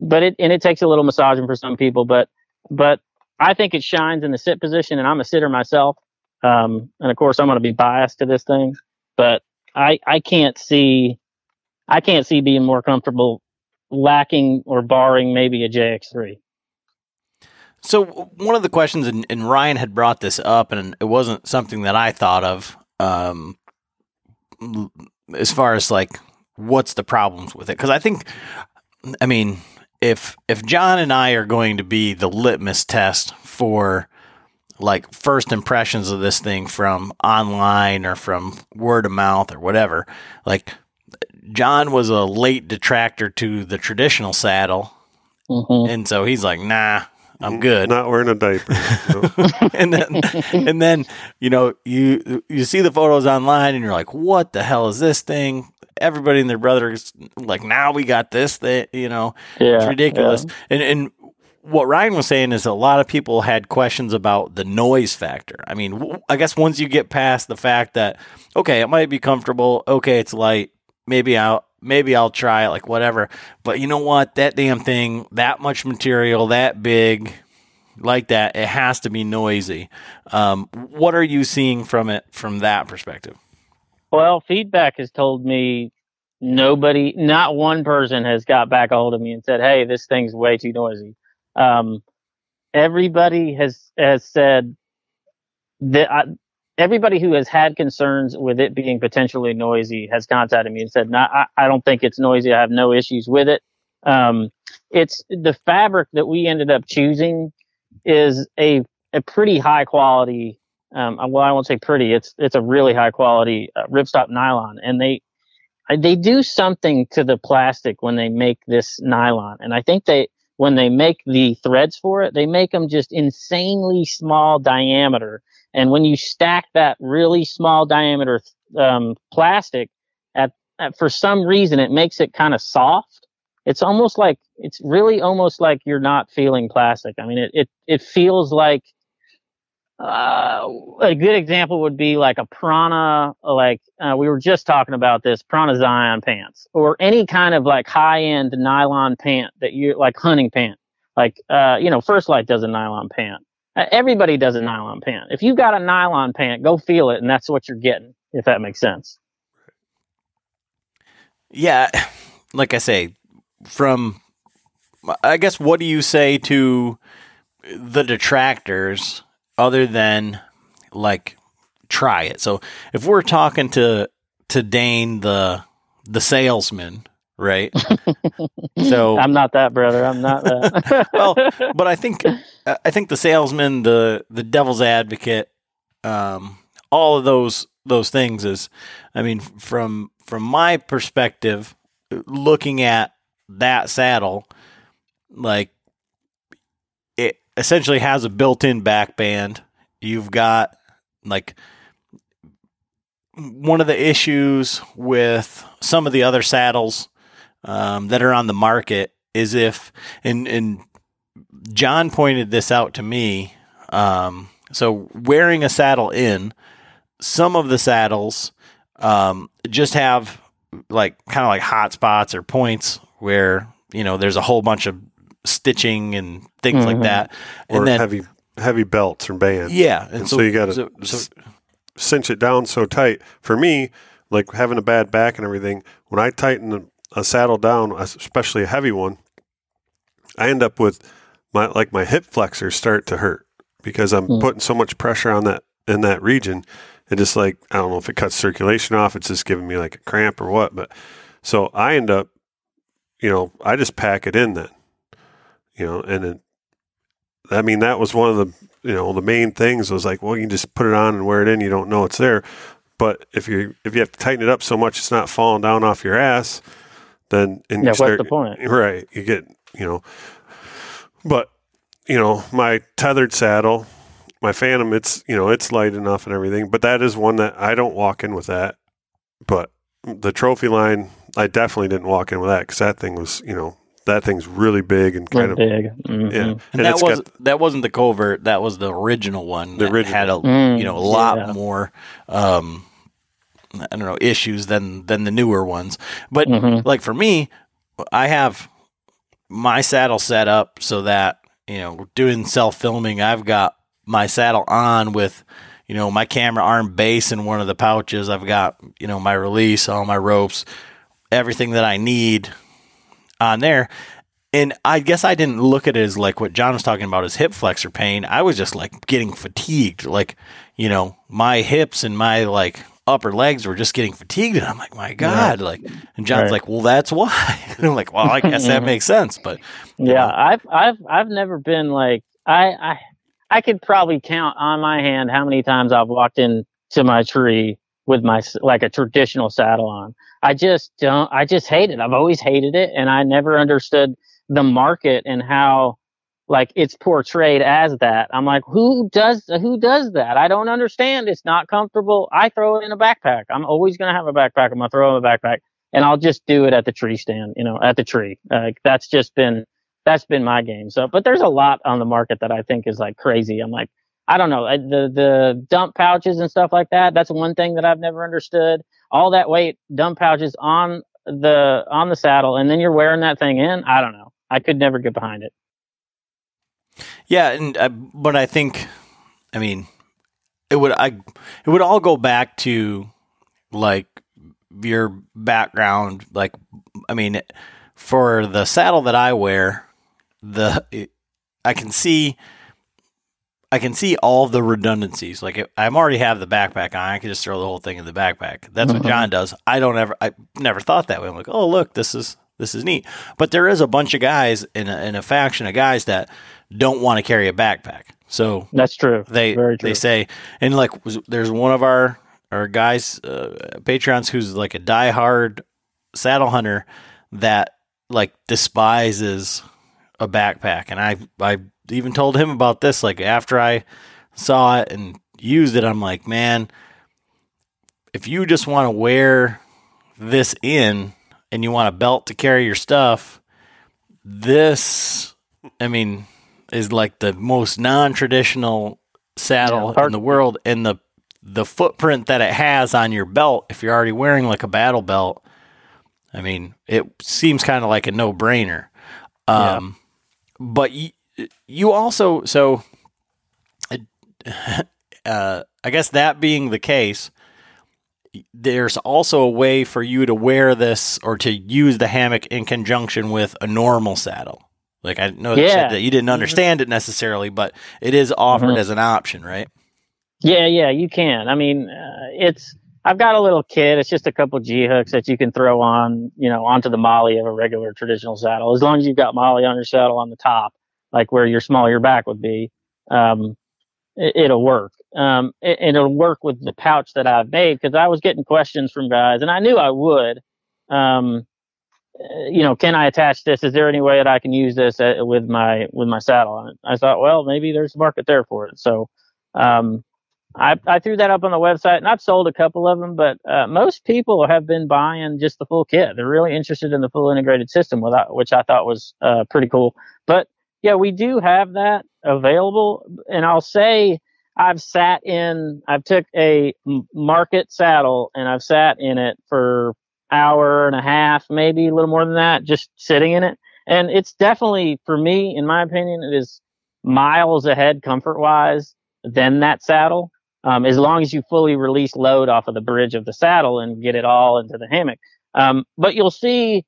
but it and it takes a little massaging for some people, but but I think it shines in the sit position, and I'm a sitter myself. Um, and of course, I'm going to be biased to this thing, but I I can't see I can't see being more comfortable lacking or barring maybe a JX3. So one of the questions, and, and, Ryan had brought this up, and it wasn't something that I thought of, um, as far as like what's the problems with it? Because I think, I mean, if if John and I are going to be the litmus test for like first impressions of this thing from online or from word of mouth or whatever, like John was a late detractor to the traditional saddle. Mm-hmm. And so he's like, nah, I'm good. Not wearing a diaper. and then, and then, you know, you you see the photos online, and you're like, "What the hell is this thing?" Everybody and their brother is like, "Now we got this thing," you know, yeah, it's ridiculous. Yeah. And and what Ryan was saying is a lot of people had questions about the noise factor. I mean, I guess once you get past the fact that okay, it might be comfortable, okay, it's light, maybe I'll maybe I'll try it, like whatever. But you know what? That damn thing, that much material, that big, like that, it has to be noisy. Um, what are you seeing from it from that perspective? Well, feedback has told me nobody, not one person has got back a hold of me and said, "Hey, this thing's way too noisy." Um, everybody has has said that I, everybody who has had concerns with it being potentially noisy has contacted me and said, no, I, I don't think it's noisy. I have no issues with it. Um, it's the fabric that we ended up choosing is a, a pretty high quality. Um, well, I won't say pretty. It's, it's a really high quality uh, ripstop nylon and they, they do something to the plastic when they make this nylon. And I think they, when they make the threads for it, they make them just insanely small diameter and when you stack that really small diameter um, plastic, at, at, for some reason it makes it kind of soft. It's almost like it's really almost like you're not feeling plastic. I mean, it it it feels like uh, a good example would be like a Prana, like uh, we were just talking about this Prana Zion pants, or any kind of like high end nylon pant that you like hunting pant. Like uh, you know, First Lite does a nylon pant. Uh, everybody does a nylon pant. If you've got a nylon pant, go feel it, and that's what you're getting. If that makes sense. Yeah, like I say, from I guess what do you say to the detractors other than like try it? So if we're talking to to Dane the the salesman, right? so I'm not that brother. I'm not that. well, but I think I think the salesman, the the devil's advocate, um, all of those those things is, I mean, from from my perspective, looking at that saddle, like it essentially has a built-in back band. You've got like one of the issues with some of the other saddles um, that are on the market is if and and John pointed this out to me. Um, so wearing a saddle in, some of the saddles um, just have like kind of like hot spots or points where you know there's a whole bunch of stitching and things mm-hmm. like that, and or then heavy heavy belts or bands. Yeah, and, and so, so, you got to so, so, cinch it down so tight. For me, like having a bad back and everything, when I tighten a saddle down, especially a heavy one, I end up with my like my hip flexors start to hurt because I'm mm. putting so much pressure on that in that region. It just like I don't know if it cuts circulation off. It's just giving me like a cramp or what. But so I end up, you know, I just pack it in then, you know, and it, I mean that was one of the you know the main things was like well you can just put it on and wear it in. You don't know it's there. But if you if you have to tighten it up so much it's not falling down off your ass, then and yeah, you start, what's the point? Right, you get you know but you know, my tethered saddle, my Phantom, it's you know it's light enough and everything. But that is one that I don't walk in with that. But the Trophyline, I definitely didn't walk in with that because that thing was you know that thing's really big and kind of big. Mm-hmm. Yeah, and, and that was got, that wasn't the covert. That was the original one. The original had a mm, you know a lot yeah. more. Um, I don't know issues than than the newer ones. But mm-hmm. like for me, I have my saddle set up so that you know doing self filming. I've got my saddle on with you know my camera arm base in one of the pouches. I've got you know my release, all my ropes, everything that I need on there. And I guess I didn't look at it as like what John was talking about his hip flexor pain. I was just like getting fatigued. Like, you know, my hips and my like upper legs were just getting fatigued. And I'm like, my God. Like, and John's Right. like, well, that's why. and I'm like, well, I guess that mm-hmm. makes sense. But Yeah, know. I've I've I've never been like I I I could probably count on my hand how many times I've walked into my tree with my like a traditional saddle on. I just don't. I just hate it. I've always hated it, and I never understood the market and how like it's portrayed as that. I'm like, who does who does that? I don't understand. It's not comfortable. I throw it in a backpack. I'm always gonna have a backpack. I'm gonna throw in a backpack, and I'll just do it at the tree stand. You know, at the tree. Like that's just been that's been my game. So, but there's a lot on the market that I think is like crazy. I'm like, I don't know, the the dump pouches and stuff like that. That's one thing that I've never understood. All that weight, dump pouches on the on the saddle, and then you're wearing that thing in. I don't know. I could never get behind it. Yeah, and uh, but I think, I mean, it would I it would all go back to like your background. Like, I mean, for the saddle that I wear, the I can see. I can see all the redundancies. Like if I already have the backpack on, I can just throw the whole thing in the backpack. That's what. John does. I don't ever. I never thought that way. I'm like, oh look, this is this is neat. But there is a bunch of guys in a, in a faction of guys that don't want to carry a backpack. So That's true. they Very true. they say and like there's one of our our guys uh, Patreons who's like a diehard saddle hunter that like despises a backpack and I I even told him about this like after I saw it and used it I'm like man if you just want to wear this in and you want a belt to carry your stuff this I mean is like the most non-traditional saddle Yeah, in the world. And the the footprint that it has on your belt if you're already wearing like a battle belt I mean it seems kind of like a no-brainer. Um but you, you also so uh I guess that being the case there's also a way for you to wear this or to use the hammock in conjunction with a normal saddle. Like I know you Yeah. that you didn't understand it necessarily, but it is offered Mhm. as an option, right? Yeah, yeah, you can. I mean, uh, it's. I've got a little kit. It's just a couple G hooks that you can throw on, you know, onto the MOLLE of a regular traditional saddle. As long as you've got MOLLE on your saddle on the top, like where your small your back would be, um, it, it'll work. Um, it, it'll work with the pouch that I've made because I was getting questions from guys, and I knew I would. Um, uh, you know, can I attach this? Is there any way that I can use this uh, with my with my saddle? I thought, well, maybe there's a market there for it. So, um, I, I threw that up on the website and I've sold a couple of them, but uh, most people have been buying just the full kit. They're really interested in the full integrated system, without, which I thought was uh, pretty cool. But yeah, we do have that available. And I'll say I've sat in, I've took a market saddle and I've sat in it for hour and a half, maybe a little more than that, just sitting in it. And it's definitely, for me, in my opinion, it is miles ahead comfort wise than that saddle um, as long as you fully release load off of the bridge of the saddle and get it all into the hammock. Um, but you'll see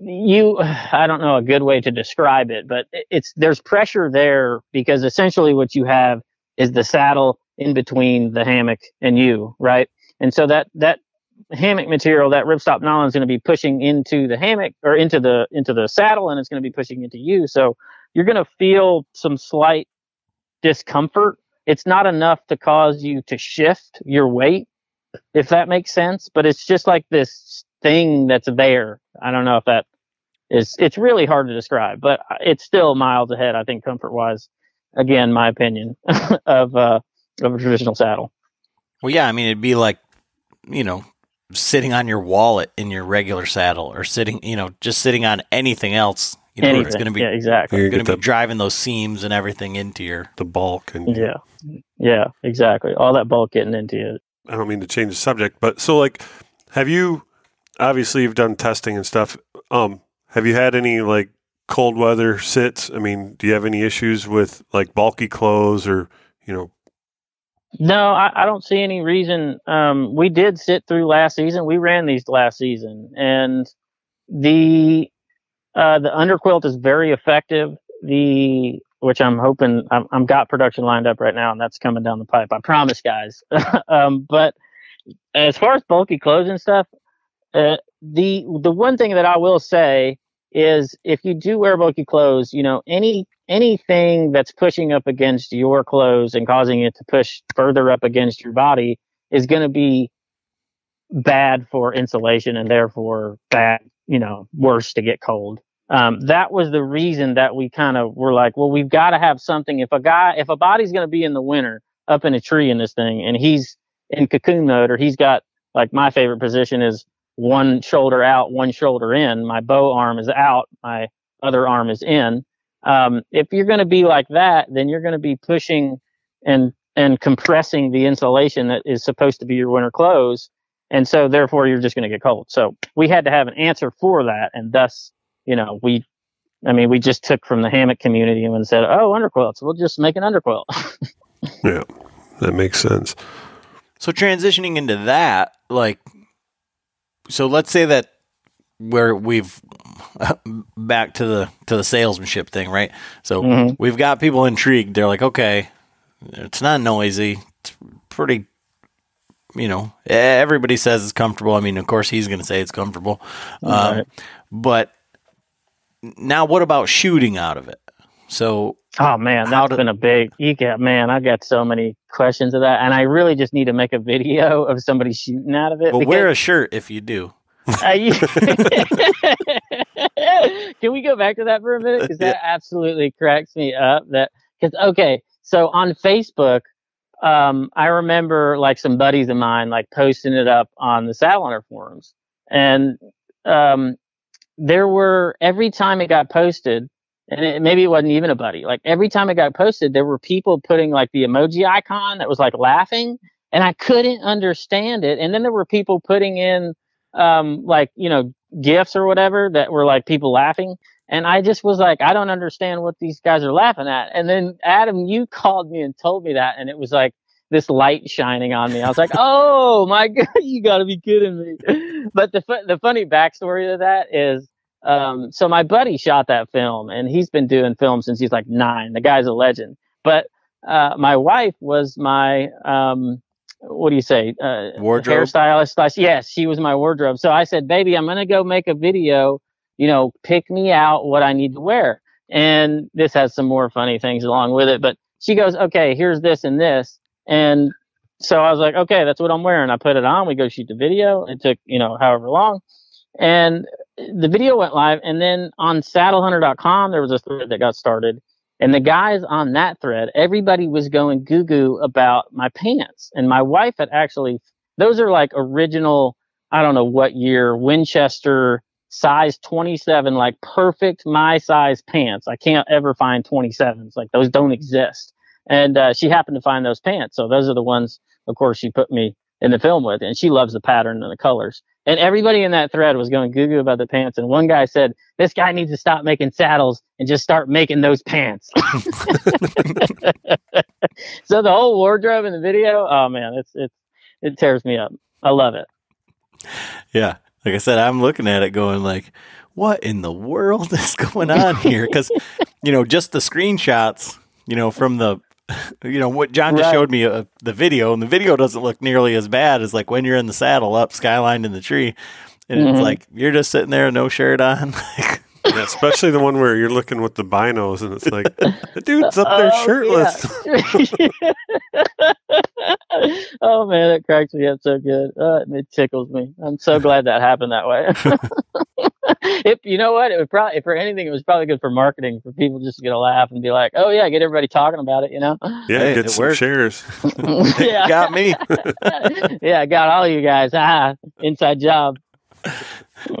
you, I don't know a good way to describe it, but it's, there's pressure there because essentially what you have is the saddle in between the hammock and you, right? And so that, that hammock material, that ripstop nylon is going to be pushing into the hammock or into the, into the saddle and it's going to be pushing into you. So you're going to feel some slight discomfort it's not enough to cause you to shift your weight, if that makes sense. But it's just like this thing that's there. I don't know if that is. It's really hard to describe, but uh, it's still miles ahead. I think comfort wise. Again, my opinion of uh, of a traditional saddle. Well, yeah, I mean, it'd be like, you know, sitting on your wallet in your regular saddle or sitting, you know, just sitting on anything else. You know, Anything. it's going to be yeah, exactly. You're going gonna be the, driving those seams and everything into your. the bulk. And Yeah, yeah, exactly. All that bulk getting into it. I don't mean to change the subject, but so like, have you? Obviously, you've done testing and stuff Um, have you had any like cold weather sits? I mean, do you have any issues with like bulky clothes or you know? No, I, I don't see any reason. Um, we did sit through last season. We ran these last season, and the uh, the underquilt is very effective. The which I'm hoping I'm, I'm got production lined up right now, and that's coming down the pipe. I promise, guys. um, but as far as bulky clothes and stuff, uh, the the one thing that I will say is if you do wear bulky clothes, you know any anything that's pushing up against your clothes and causing it to push further up against your body is going to be bad for insulation and therefore bad, you know, worse to get cold. Um, that was the reason that we kind of were like, well, we've got to have something. If a guy, if a body's going to be in the winter up in a tree in this thing and he's in cocoon mode or he's got like my favorite position is one shoulder out, one shoulder in. My bow arm is out, my other arm is in. Um, if you're going to be like that, then you're going to be pushing and and compressing the insulation that is supposed to be your winter clothes, and so therefore you're just going to get cold. So we had to have an answer for that, and thus, you know, we, I mean, we just took from the hammock community and said, oh, underquilts, we'll just make an underquilt. yeah, that makes sense. So transitioning into that, like, so let's say that where we've back to the to the salesmanship thing, right? So mm-hmm. we've got people intrigued. They're like, okay, it's not noisy. It's pretty, you know. Everybody says it's comfortable. I mean, of course, he's going to say it's comfortable. Um, right. but now, what about shooting out of it? So, oh man, that's do, been a big. You got man, I got so many questions of that, and I really just need to make a video of somebody shooting out of it. Well, because, wear a shirt if you do. Uh, can we go back to that for a minute? Because that absolutely cracks me up. That because okay, so on Facebook, um, I remember like some buddies of mine like posting it up on the Saddle Hunter forums, and um, there were every time it got posted, and it, maybe it wasn't even a buddy. Like every time it got posted, there were people putting like the emoji icon that was like laughing, and I couldn't understand it. And then there were people putting in um, like you know gifts or whatever that were like people laughing and i just was like i don't understand what these guys are laughing at and then adam you called me and told me that and it was like this light shining on me i was like oh my god you gotta be kidding me but the, the funny backstory of that is um, so my buddy shot that film and he's been doing film since he's like nine the guy's a legend but uh, my wife was my um, what do you say? Uh, wardrobe hairstylist. Slash, yes, she was my wardrobe. So I said, baby, I'm gonna go make a video. You know, pick me out what I need to wear. And this has some more funny things along with it. But she goes, okay, here's this and this. And so I was like, okay, that's what I'm wearing. I put it on. We go shoot the video. It took, you know, however long. And the video went live. And then on saddlehunter.com, there was a thread that got started and the guys on that thread, everybody was going goo goo about my pants. And my wife had actually, those are like original, I don't know what year, Winchester size 27, like perfect my size pants. I can't ever find 27s. Like those don't exist. And uh, she happened to find those pants. So those are the ones, of course, she put me in the film with. And she loves the pattern and the colors. And everybody in that thread was going goo goo about the pants. And one guy said, This guy needs to stop making saddles and just start making those pants. so the whole wardrobe in the video, oh man, it's it's it tears me up. I love it. Yeah. Like I said, I'm looking at it going like, what in the world is going on here? Because, you know, just the screenshots, you know, from the you know what John just right. showed me uh, the video, and the video doesn't look nearly as bad as like when you're in the saddle up skylined in the tree, and mm-hmm. it's like you're just sitting there, no shirt on. yeah, especially the one where you're looking with the binos, and it's like the dude's up there oh, shirtless. Yeah. oh man, it cracks me up so good. Uh, it tickles me. I'm so glad that happened that way. if you know what, it would probably, for anything, it was probably good for marketing for people just to get a laugh and be like, "Oh yeah, get everybody talking about it," you know? Yeah, hey, get some worked. shares. yeah, got me. yeah, got all you guys. Ah, inside job.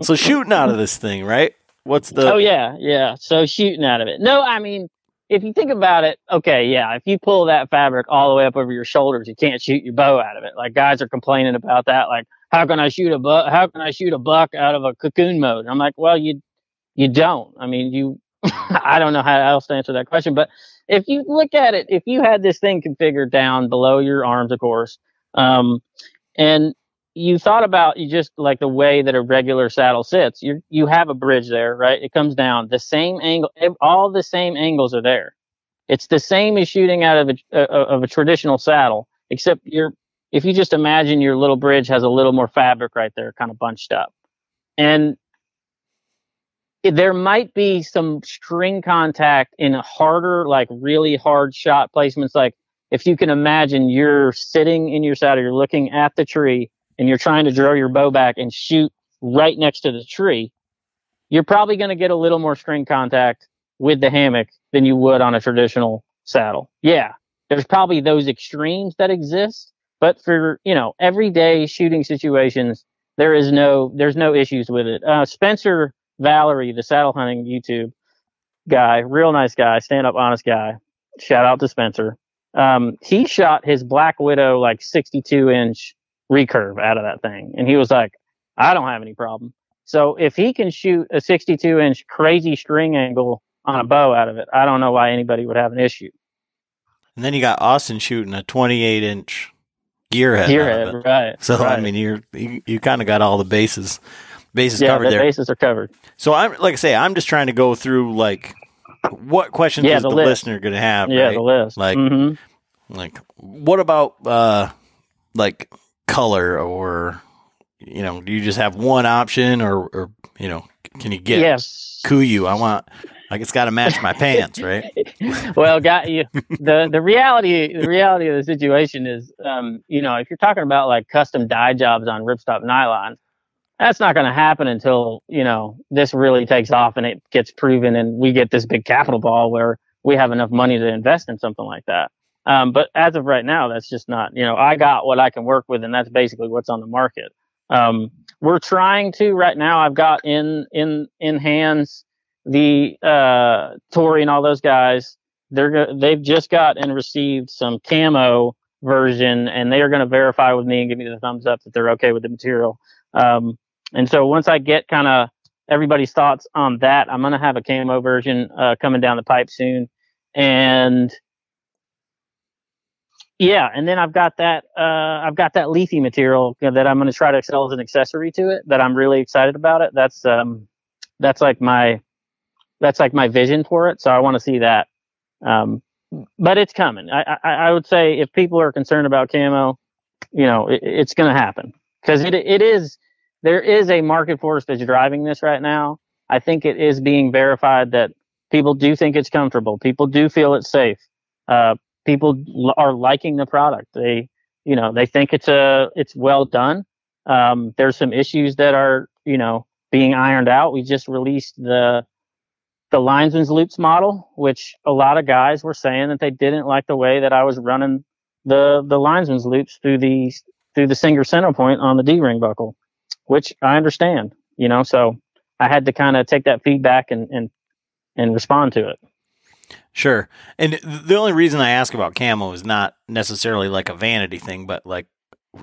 So shooting out of this thing, right? What's the? Oh yeah, yeah. So shooting out of it. No, I mean, if you think about it, okay, yeah. If you pull that fabric all the way up over your shoulders, you can't shoot your bow out of it. Like guys are complaining about that. Like, how can I shoot a buck? How can I shoot a buck out of a cocoon mode? I'm like, well, you you don't. I mean, you. I don't know how else to answer that question, but if you look at it, if you had this thing configured down below your arms, of course, um, and you thought about you just like the way that a regular saddle sits, you you have a bridge there, right? It comes down the same angle, all the same angles are there. It's the same as shooting out of a, of a traditional saddle, except you're if you just imagine your little bridge has a little more fabric right there, kind of bunched up, and there might be some string contact in harder, like really hard shot placements. Like if you can imagine you're sitting in your saddle, you're looking at the tree and you're trying to draw your bow back and shoot right next to the tree, you're probably going to get a little more string contact with the hammock than you would on a traditional saddle. Yeah, there's probably those extremes that exist, but for, you know, everyday shooting situations, there is no, there's no issues with it. Uh, Spencer Valerie, the saddle hunting YouTube guy, real nice guy, stand up, honest guy. Shout out to Spencer. Um, he shot his Black Widow like 62 inch recurve out of that thing, and he was like, "I don't have any problem." So if he can shoot a 62 inch crazy string angle on a bow out of it, I don't know why anybody would have an issue. And then you got Austin shooting a 28 inch gearhead. Gearhead, right? So right. I mean, you're you, you kind of got all the bases bases yeah, covered the there. bases are covered. So I'm like I say, I'm just trying to go through like what questions Yeah, is the, the list. listener going to have? Yeah, right? the list. Like- mm-hmm. like what about uh like color or you know do you just have one option or or you know can you get yes. KUIU i want like it's got to match my pants right well, got you. the The reality, the reality of the situation is, um, you know, if you're talking about like custom dye jobs on ripstop nylon, that's not going to happen until you know this really takes off and it gets proven, and we get this big capital ball where we have enough money to invest in something like that. Um, but as of right now, that's just not. You know, I got what I can work with, and that's basically what's on the market. Um, we're trying to right now. I've got in in in hands the uh Tory and all those guys, they're they've just got and received some camo version, and they are going to verify with me and give me the thumbs up that they're okay with the material. Um, and so once I get kind of everybody's thoughts on that, I'm going to have a camo version uh, coming down the pipe soon, and yeah, and then I've got that uh, I've got that leafy material that I'm going to try to sell as an accessory to it. That I'm really excited about it. That's um, that's like my that's like my vision for it. So I want to see that. Um, but it's coming. I, I, I would say if people are concerned about camo, you know, it, it's going to happen because it, it is, there is a market force that's driving this right now. I think it is being verified that people do think it's comfortable. People do feel it's safe. Uh, people are liking the product. They, you know, they think it's a, it's well done. Um, there's some issues that are, you know, being ironed out. We just released the, the linesman's loops model, which a lot of guys were saying that they didn't like the way that I was running the the linesman's loops through the through the Singer center point on the D ring buckle, which I understand, you know. So I had to kind of take that feedback and and and respond to it. Sure and the only reason i ask about camo is not necessarily like a vanity thing but like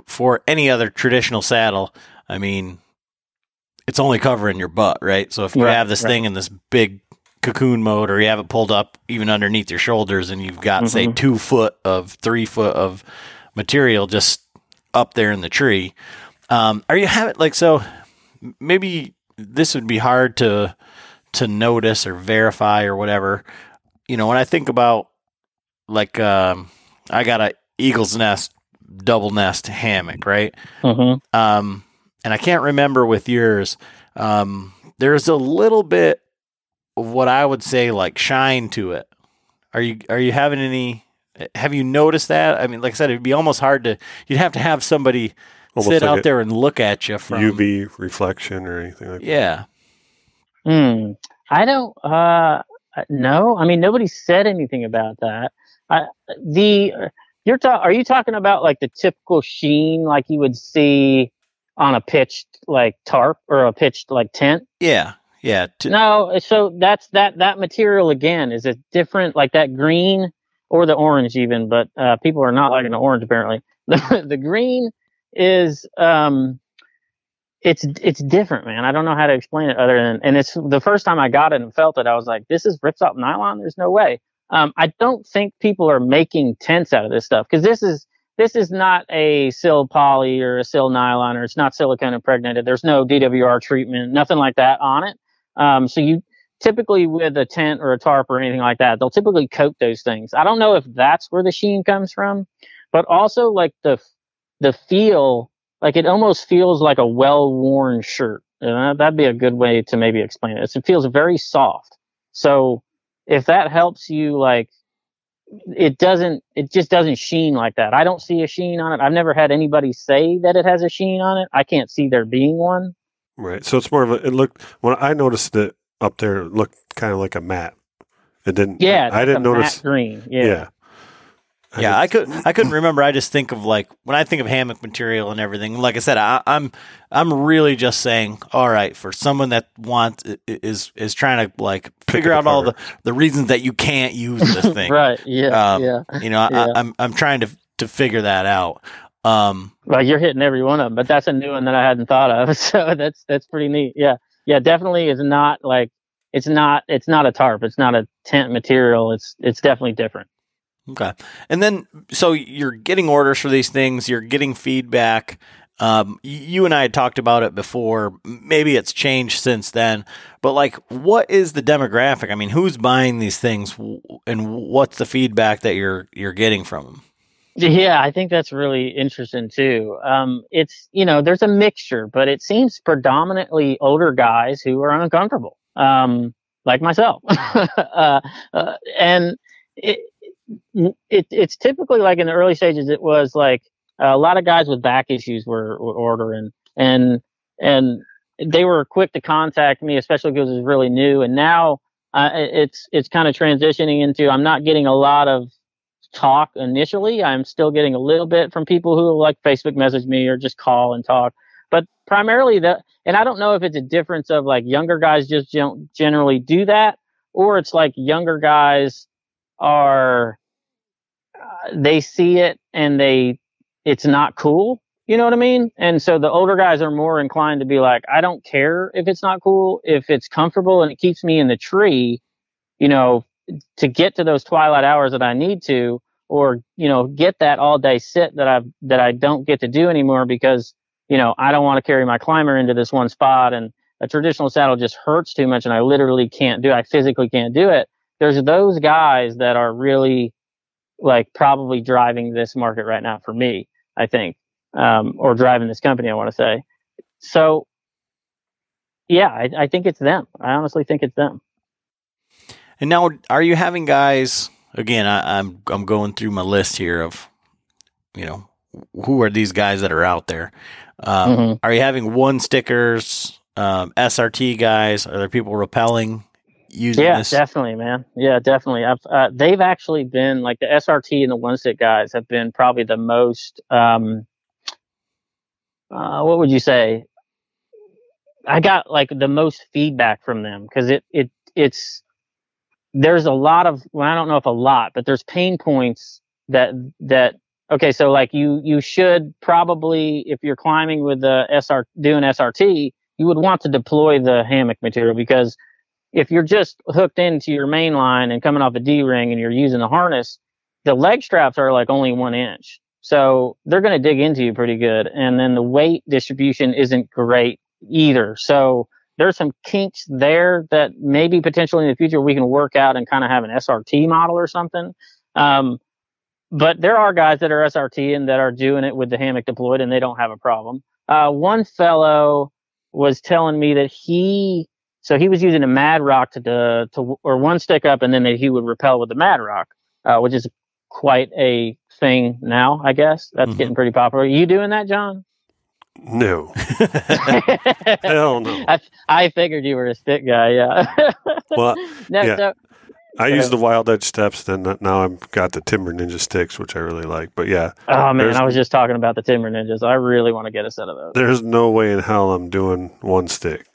for any other traditional saddle i mean it's only covering your butt right so if you Right, have this right. thing in this big cocoon mode or you have it pulled up even underneath your shoulders and you've got say Mhm. two foot of three foot of material just up there in the tree um, are you having like so maybe this would be hard to to notice or verify or whatever you know when i think about like um, i got a eagle's nest double nest hammock right hmm um, and I can't remember with yours. Um, there's a little bit of what I would say like shine to it. Are you are you having any? Have you noticed that? I mean, like I said, it'd be almost hard to. You'd have to have somebody Almost sit like out there and look at you from. UV reflection or anything like that. Yeah, Hmm. I don't. Uh, no. I mean, nobody said anything about that. I, the you're ta- Are you talking about like the typical sheen, like you would see on a pitched like tarp or a pitched like tent? yeah, yeah. T- No. So that's that. That material again is it different, like that green or the orange even, but uh, people are not liking the orange apparently. The the green is um it's it's different, man. I don't know how to explain it other than, and it's the first time I got it and felt it. I was like, this is ripstop nylon. There's no way. Um, I don't think people are making tents out of this stuff because this is this is not a sil poly or a sil nylon or it's not silicone impregnated. There's no DWR treatment, nothing like that on it. Um, so you typically with a tent or a tarp or anything like that, they'll typically coat those things. I don't know if that's where the sheen comes from, but also like the the feel like it almost feels like a well-worn shirt. And that'd be a good way to maybe explain it. It feels very soft. So if that helps you, like, it doesn't, it just doesn't sheen like that. I don't see a sheen on it. I've never had anybody say that it has a sheen on it. I can't see there being one. Right. So it's more of a, it looked, when I noticed it up there, it looked kind of like a matte. It didn't, yeah, I, I didn't notice green. Yeah. yeah. Yeah, I could I couldn't remember. I just think of like when I think of hammock material and everything. Like I said, I, I'm I'm really just saying, all right, for someone that wants is is trying to like figure out all the the reasons that you can't use this thing. right. Yeah. Um, yeah. You know, yeah. I, I'm I'm trying to to figure that out. Um, well, you're hitting every one of them, but that's a new one that I hadn't thought of. So that's that's pretty neat. Yeah. Yeah. Definitely is not like it's not it's not a tarp. It's not a tent material. It's it's definitely different. Okay. And then, so you're getting orders for these things, you're getting feedback. Um, you and I had talked about it before. Maybe it's changed since then, but like, what is the demographic? I mean, who's buying these things, and what's the feedback that you're you're getting from them? Yeah, I think that's really interesting too. Um, it's you know, there's a mixture, but it seems predominantly older guys who are uncomfortable, um, like myself, uh, uh, and it, it, it's typically like in the early stages, it was like a lot of guys with back issues were, were ordering and, and they were quick to contact me, especially because it was really new. And now uh, it's, it's kind of transitioning into, I'm not getting a lot of talk initially. I'm still getting a little bit from people who like Facebook message me or just call and talk. But primarily the, and I don't know if it's a difference of like younger guys just don't generally do that or it's like younger guys are they see it and they it's not cool you know what i mean? And so the older guys are more inclined to be like i don't care if it's not cool if it's comfortable and it keeps me in the tree you know to get to those twilight hours that i need to or you know get that all day sit that i that i don't get to do anymore because you know i don't want to carry my climber into this one spot and a traditional saddle just hurts too much and i literally can't do i physically can't do it. There's those guys that are really like probably driving this market right now for me, I think, um, or driving this company, I want to say. So, yeah, I, I think it's them. I honestly think it's them. And now, are you having guys? Again, I, I'm I'm going through my list here of, you know, who are these guys that are out there? Um, mm-hmm. Are you having one stickers, um, SRT guys? Are there people rappelling using yeah, this? definitely, man. Yeah, definitely. I've, uh, they've actually been like the SRT and the one stick guys have been probably the most. Um, uh, what would you say? I got like the most feedback from them because it it it's there's a lot of well I don't know if a lot but there's pain points that that okay so like you you should probably if you're climbing with the SR doing SRT you would want to deploy the hammock material because if you're just hooked into your main line and coming off a D ring and you're using the harness, the leg straps are like only one inch. So they're going to dig into you pretty good. And then the weight distribution isn't great either. So there's some kinks there that maybe potentially in the future we can work out and kind of have an SRT model or something. Um, but there are guys that are SRT and that are doing it with the hammock deployed and they don't have a problem. Uh, one fellow was telling me that he so he was using a mad rock to, to, to or one stick up, and then he would repel with the mad rock, uh, which is quite a thing now. I guess that's mm-hmm. getting pretty popular. Are you doing that, John? No. Hell no. I, I figured you were a stick guy. Yeah. well, no, yeah. So, I use the wild edge steps. Then now I've got the Timber Ninja sticks, which I really like. But yeah. Oh man, I was just talking about the Timber Ninjas. I really want to get a set of those. There's no way in hell I'm doing one stick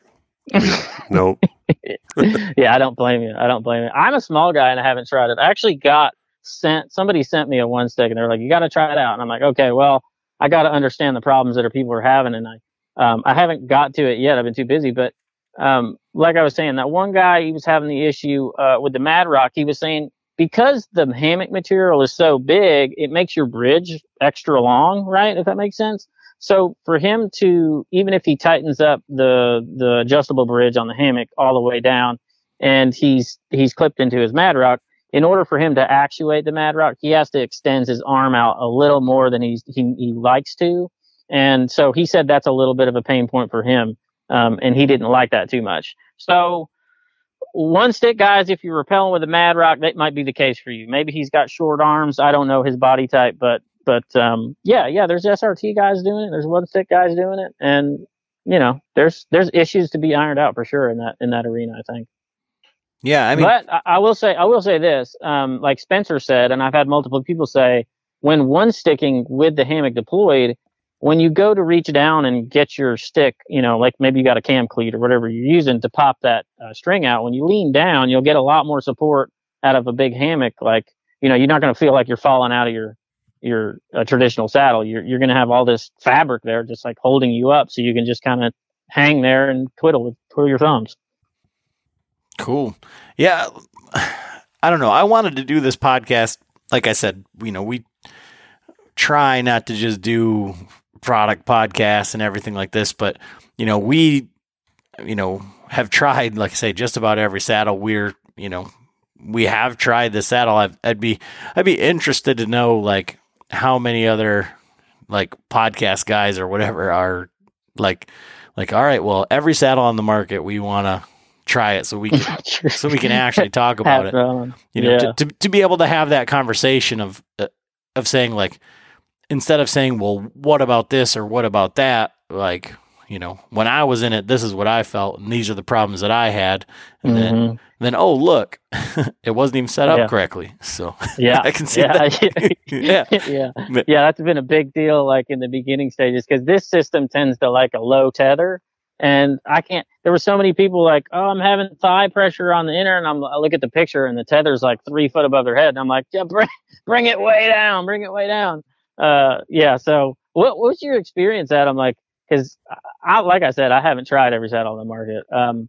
nope. yeah, I don't blame you. I don't blame you. I'm a small guy and I haven't tried it. I actually got sent somebody sent me a one stick and they're like, you got to try it out. And I'm like, okay, well, I got to understand the problems that are people are having. And I Um, I haven't got to it yet. I've been too busy, but um, like I was saying, that one guy he was having the issue uh, with the Mad Rock. He was saying because the hammock material is so big, it makes your bridge extra long, right? If that makes sense. So for him to, even if he tightens up the the adjustable bridge on the hammock all the way down, and he's he's clipped into his Mad Rock, in order for him to actuate the Mad Rock, he has to extend his arm out a little more than he's he, he likes to, and so he said that's a little bit of a pain point for him, um, and he didn't like that too much. So one stick guys, if you're rappelling with a Mad Rock, that might be the case for you. Maybe he's got short arms. I don't know his body type, but but um, yeah, yeah, there's SRT guys doing it. There's one stick guys doing it, and you know, there's there's issues to be ironed out for sure in that in that arena. I think. Yeah, I mean, but I, I will say I will say this, um, like Spencer said, and I've had multiple people say, when one sticking with the hammock deployed, when you go to reach down and get your stick, you know, like maybe you got a cam cleat or whatever you're using to pop that uh, string out, when you lean down, you'll get a lot more support out of a big hammock. Like, you know, you're not going to feel like you're falling out of your your uh, traditional saddle. You're you're going to have all this fabric there, just like holding you up, so you can just kind of hang there and twiddle with twiddle your thumbs. Cool. Yeah. I don't know. I wanted to do this podcast. Like I said, you know, we try not to just do product podcasts and everything like this, but you know, we, you know, have tried, like I say, just about every saddle. We're, you know, we have tried the saddle. i would be, I'd be interested to know like how many other like podcast guys or whatever are like, like, all right, well, every saddle on the market, we want to try it so we can, so we can actually talk about it. You know, yeah. to, to, to be able to have that conversation of, uh, of saying like, instead of saying, well, what about this or what about that? Like, you know, when I was in it, this is what I felt, and these are the problems that I had. And mm-hmm. then, then, oh, look, it wasn't even set up yeah. correctly. So yeah, I can see yeah. that. yeah, yeah, yeah. That's been a big deal, like in the beginning stages, because this system tends to like a low tether. And I can't. There were so many people like, "Oh, I'm having thigh pressure on the inner," and I'm, I look at the picture, and the tether's like three foot above their head, and I'm like, "Yeah, bring, bring it way down, bring it way down." uh, yeah. So what what's your experience, Adam? Like, because I, like I said, I haven't tried every saddle on the market. Um,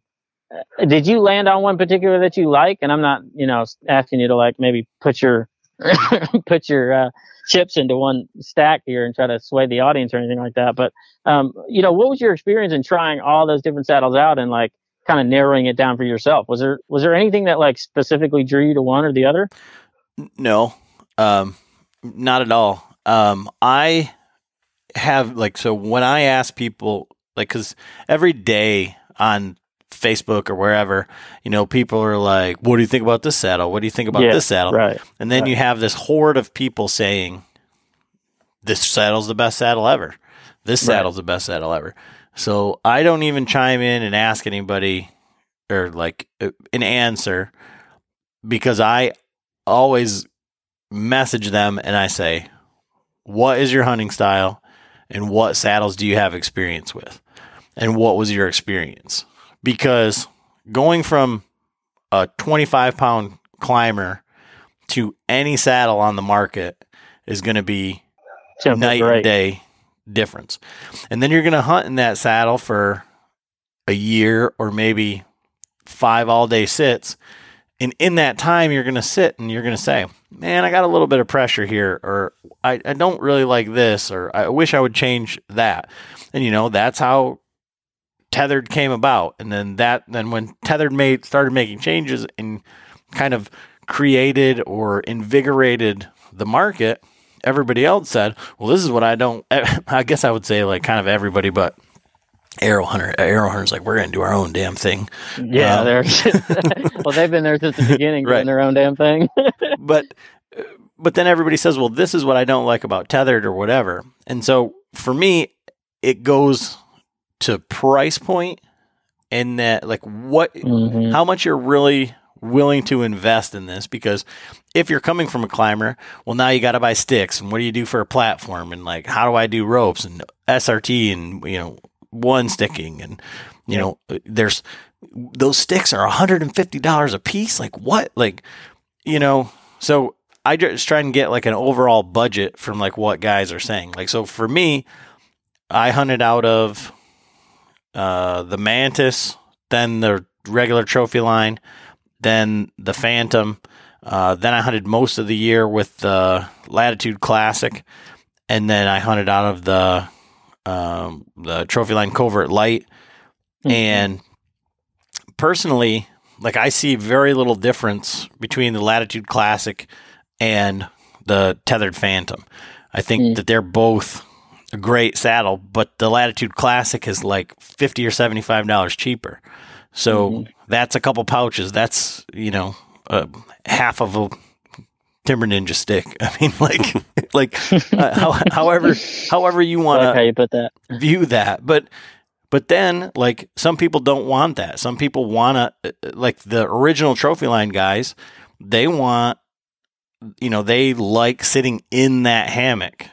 did you land on one particular that you like? And I'm not, you know, asking you to like maybe put your put your uh, chips into one stack here and try to sway the audience or anything like that. But um, you know, what was your experience in trying all those different saddles out and like kind of narrowing it down for yourself? Was there was there anything that like specifically drew you to one or the other? No, um, not at all. Um, I have like so when I ask people like because every day on Facebook or wherever, you know, people are like, "What do you think about this saddle? What do you think about yeah, this saddle?" Right. And then right. you have this horde of people saying, "This saddle's the best saddle ever. This saddle's right. the best saddle ever." So I don't even chime in and ask anybody or like an answer because I always message them and I say, what is your hunting style and what saddles do you have experience with? And what was your experience? Because going from a 25 pound climber to any saddle on the market is going to be Simple, night right. and day difference. And then you're going to hunt in that saddle for a year or maybe five all day sits. And in that time, you're going to sit and you're going to say, man, I got a little bit of pressure here, or I, I don't really like this, or I wish I would change that. And you know, that's how tethered came about. And then that then when tethered made started making changes and kind of created or invigorated the market, everybody else said, Well, this is what I don't I guess I would say like kind of everybody but Aero Hunter. Aero Hunter's like, we're going to do our own damn thing. Yeah, um, they're well, they've been there since the beginning, doing right. their own damn thing. but but then everybody says, well, this is what I don't like about tethered or whatever. And so for me, it goes to price point and that like what mm-hmm. how much you're really willing to invest in this because if you're coming from a climber, well now you got to buy sticks and what do you do for a platform and like how do I do ropes and SRT and you know one sticking and you know there's those sticks are $150 a piece? Like what? Like you know so i just try and get like an overall budget from like what guys are saying. Like so for me i hunted out of uh, the Mantis, then the regular Trophyline, then the Phantom. Uh, then I hunted most of the year with the Latitude Classic, and then I hunted out of the um, the Trophyline Covert Light. Mm-hmm. And personally, like I see very little difference between the Latitude Classic and the Tethered Phantom. I think mm. that they're both a great saddle, but the Latitude Classic is like fifty or seventy five dollars cheaper. So mm-hmm. that's a couple pouches. That's you know uh, half of a Timber Ninja stick. I mean, like like uh, how, however however you want like how you put that view that, but. But then, like, some people don't want that. Some people want to, uh, like, the original Trophyline guys, they want, you know, they like sitting in that hammock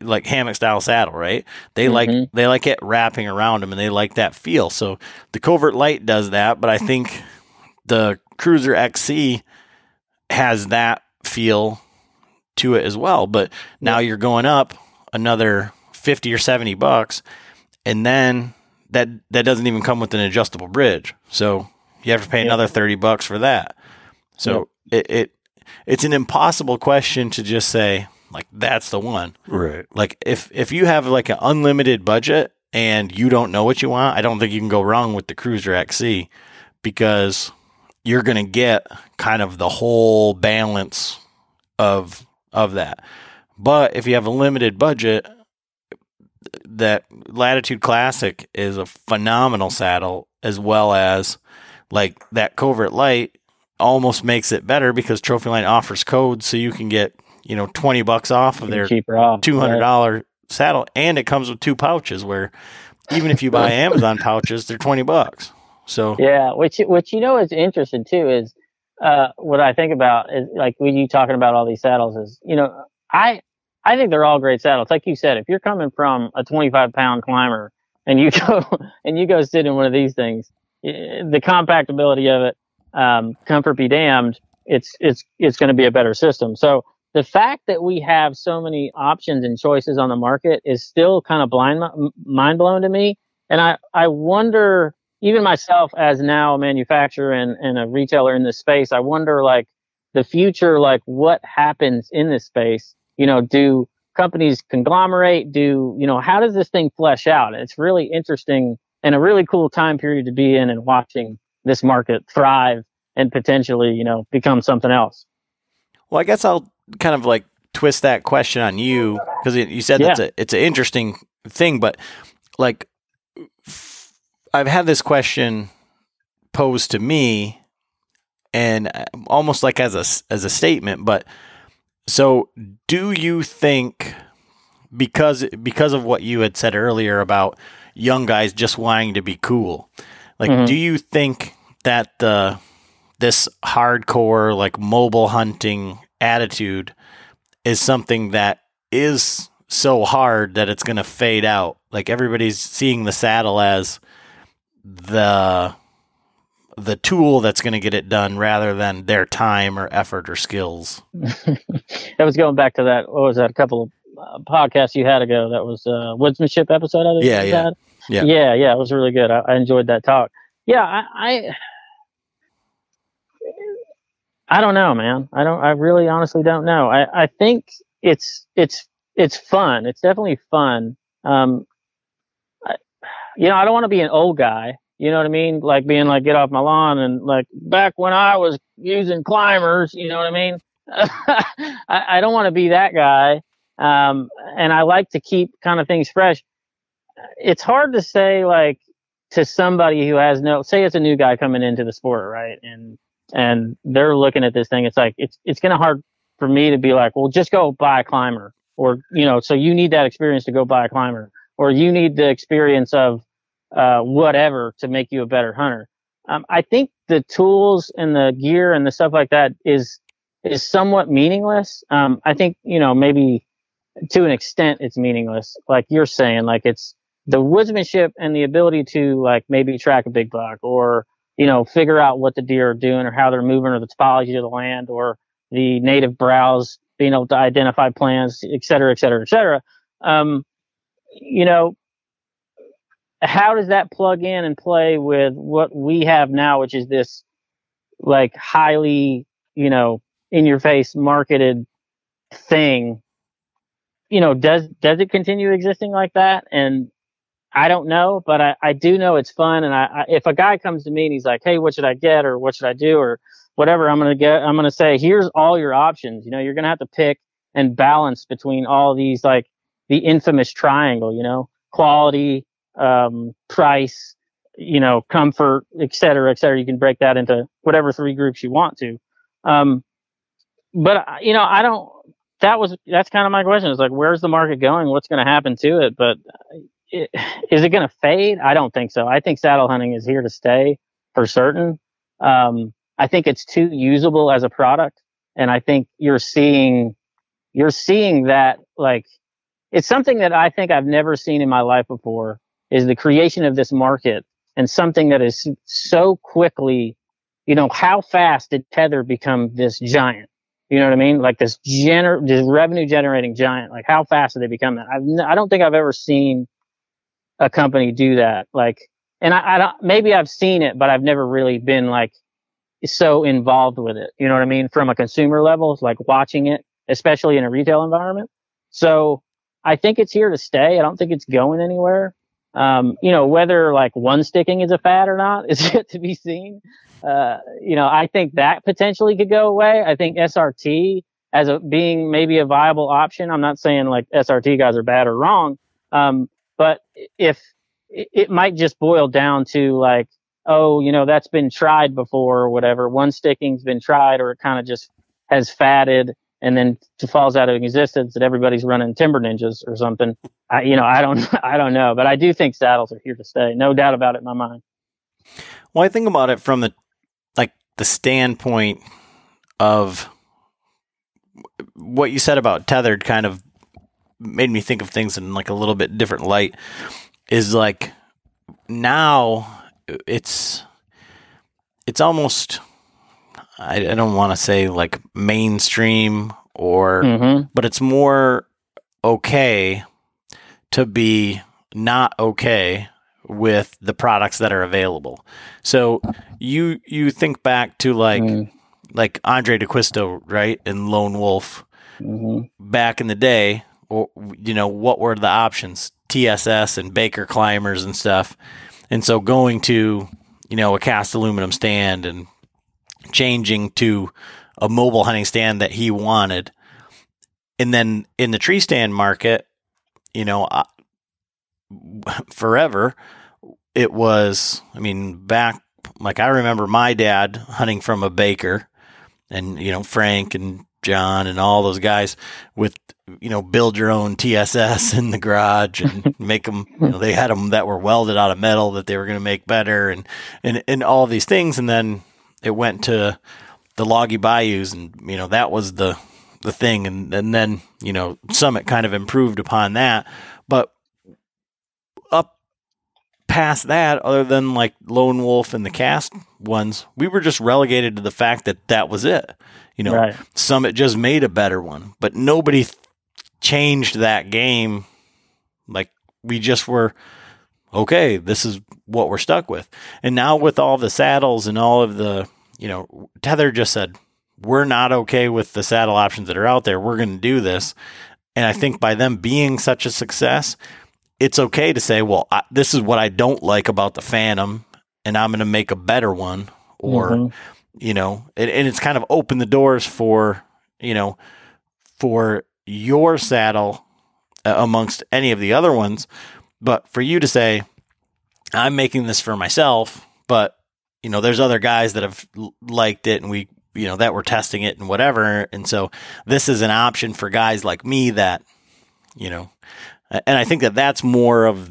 like hammock style saddle, right? They mm-hmm. like they like it wrapping around them, and they like that feel. So the Covert Light does that, but I think the Cruiser XC has that feel to it as well. But now you're going up another fifty or seventy bucks, and then that that doesn't even come with an adjustable bridge, so you have to pay another thirty bucks for that. So yep. it, it it's an impossible question to just say like that's the one. Right. Like if if you have like an unlimited budget and you don't know what you want, I don't think you can go wrong with the Cruiser XC because you're going to get kind of the whole balance of of that. But if you have a limited budget, that Latitude Classic is a phenomenal saddle as well as like that Covert Light almost makes it better because Trophyline offers codes so you can get you know, 20 bucks off of their $200 right. saddle. And it comes with two pouches where even if you buy Amazon pouches, they're 20 bucks. So, yeah, which, which, you know, is interesting too is, uh, what I think about is like when you talking about all these saddles is, you know, I, I think they're all great saddles. Like you said, if you're coming from a 25 pound climber and you go, and you go sit in one of these things, the compactability of it, um, comfort be damned, it's, it's, it's going to be a better system. So, the fact that we have so many options and choices on the market is still kind of blind mind blown to me. And I, I wonder, even myself as now a manufacturer and, and a retailer in this space, I wonder like the future, like what happens in this space? You know, do companies conglomerate? Do, you know, how does this thing flesh out? It's really interesting and a really cool time period to be in and watching this market thrive and potentially, you know, become something else. Well, I guess I'll kind of like twist that question on you because you said yeah. that's a it's an interesting thing, but like I've had this question posed to me, and uh, almost like as a as a statement, but so do you think because because of what you had said earlier about young guys just wanting to be cool, like mm-hmm. do you think that the this hardcore like mobile hunting attitude is something that is so hard that it's going to fade out. Like everybody's seeing the saddle as the the tool that's going to get it done rather than their time or effort or skills. that was going back to that. What was that? A couple of uh, podcasts you had ago. That was a woodsmanship episode. I think yeah, yeah, had. yeah, yeah, yeah. It was really good. I, I enjoyed that talk. Yeah, I, I I don't know, man. I don't. I really, honestly, don't know. I, I think it's it's it's fun. It's definitely fun. Um, I, you know, I don't want to be an old guy. You know what I mean? Like being like, get off my lawn, and like back when I was using climbers. You know what I mean? I, I don't want to be that guy. Um, and I like to keep kind of things fresh. It's hard to say like to somebody who has no, say it's a new guy coming into the sport, right? And and they're looking at this thing. It's like it's it's kind of hard for me to be like, well, just go buy a climber, or you know, so you need that experience to go buy a climber, or you need the experience of uh, whatever to make you a better hunter. Um, I think the tools and the gear and the stuff like that is is somewhat meaningless. Um, I think you know maybe to an extent it's meaningless, like you're saying, like it's the woodsmanship and the ability to like maybe track a big buck or you know, figure out what the deer are doing or how they're moving or the topology of the land or the native browse, being able to identify plants, et cetera, et cetera, et cetera. Um, you know, how does that plug in and play with what we have now, which is this like highly, you know, in your face marketed thing? You know, does does it continue existing like that? And I don't know, but I, I do know it's fun. And I, I if a guy comes to me and he's like, "Hey, what should I get?" or "What should I do?" or whatever, I'm gonna get. I'm gonna say, "Here's all your options." You know, you're gonna have to pick and balance between all these like the infamous triangle. You know, quality, um, price, you know, comfort, et cetera, et cetera. You can break that into whatever three groups you want to. Um, but you know, I don't. That was that's kind of my question. Is like, where's the market going? What's going to happen to it? But it, is it going to fade? I don't think so. I think saddle hunting is here to stay for certain. Um, I think it's too usable as a product, and I think you're seeing you're seeing that like it's something that I think I've never seen in my life before is the creation of this market and something that is so quickly, you know, how fast did Tether become this giant? You know what I mean? Like this gener, this revenue generating giant. Like how fast did they become that? I've, n- I don't think I've ever seen a company do that. Like, and I, I don't, maybe I've seen it, but I've never really been like so involved with it. You know what I mean? From a consumer level, it's like watching it, especially in a retail environment. So I think it's here to stay. I don't think it's going anywhere. Um, you know, whether like one sticking is a fad or not is yet to be seen. Uh, you know, I think that potentially could go away. I think SRT as a being maybe a viable option. I'm not saying like SRT guys are bad or wrong. Um, but if it might just boil down to like, oh, you know, that's been tried before or whatever. One sticking's been tried or it kind of just has fatted and then it falls out of existence that everybody's running timber ninjas or something. I, you know, I don't, I don't know, but I do think saddles are here to stay. No doubt about it in my mind. Well, I think about it from the, like the standpoint of what you said about tethered kind of made me think of things in like a little bit different light is like now it's it's almost I, I don't want to say like mainstream or Mm-hmm. but it's more okay to be not okay with the products that are available. So you you think back to like Mm. like Andre D'Acquisto, right? And Lone Wolf hmm back in the day, or you know, what were the options? TSS and Baker climbers and stuff. And so going to, you know, a cast aluminum stand and changing to a mobile hunting stand that he wanted. And then in the tree stand market, you know, I- forever it was, I mean, back like I remember my dad hunting from a Baker and, you know, Frank and John and all those guys with, you know, build your own TSS in the garage and make them, you know, they had them that were welded out of metal that they were going to make better and, and, and all these things. And then it went to the Loggy Bayous and, you know, that was the, the thing. And, and then, you know, Summit kind of improved upon that. But up past that, other than like Lone Wolf and the cast ones, we were just relegated to the fact that that was it. You know, Right. Summit just made a better one, but nobody th- changed that game. Like we just were okay. This is what we're stuck with. And now with all the saddles and all of the, you know, Tether just said we're not okay with the saddle options that are out there. We're going to do this. And I think by them being such a success, it's okay to say, well, I, this is what I don't like about the Phantom, and I'm going to make a better one. Or, Mhm. you know, and, and it's kind of opened the doors for, you know, for your saddle uh, amongst any of the other ones. But for you to say, I'm making this for myself, but, you know, there's other guys that have liked it and we, you know, that were testing it and whatever. And so this is an option for guys like me that, you know, and I think that that's more of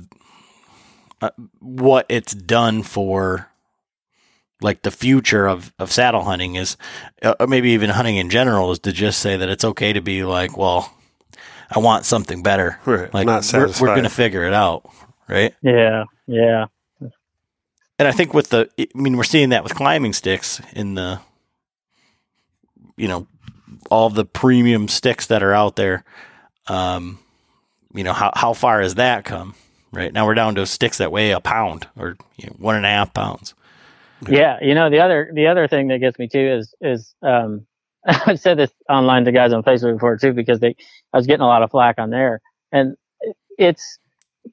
uh, what it's done for like the future of, of saddle hunting is uh, or maybe even hunting in general is to just say that it's okay to be like well i want something better Right. like Not we're, we're gonna figure it out right Yeah. Yeah. and i think with the i mean we're seeing that with climbing sticks in the you know all the premium sticks that are out there um you know how, how far has that come right now we're down to sticks that weigh a pound or you know, one and a half pounds. Yeah, you know the other the other thing that gets me too is is um, I've said this online to guys on Facebook before too because they I was getting a lot of flack on there, and it's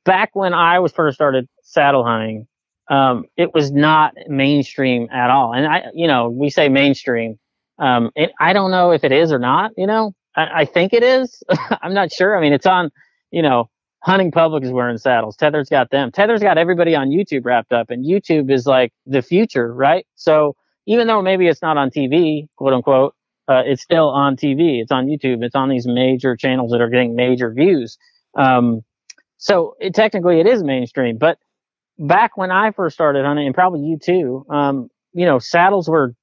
back when I was first started saddle hunting. Um, it was not mainstream at all, and I you know we say mainstream. Um, it, I don't know if it is or not. You know, I, I think it is. I'm not sure. I mean, it's on. You know, Hunting Public is wearing saddles. Tether's got them. Tether's got everybody on YouTube wrapped up, and YouTube is like the future, right? So even though maybe it's not on TV, quote unquote, uh, it's still on TV. It's on YouTube. It's on these major channels that are getting major views. Um, so it, technically it is mainstream. But back when I first started hunting, and probably you too, um, you know, saddles were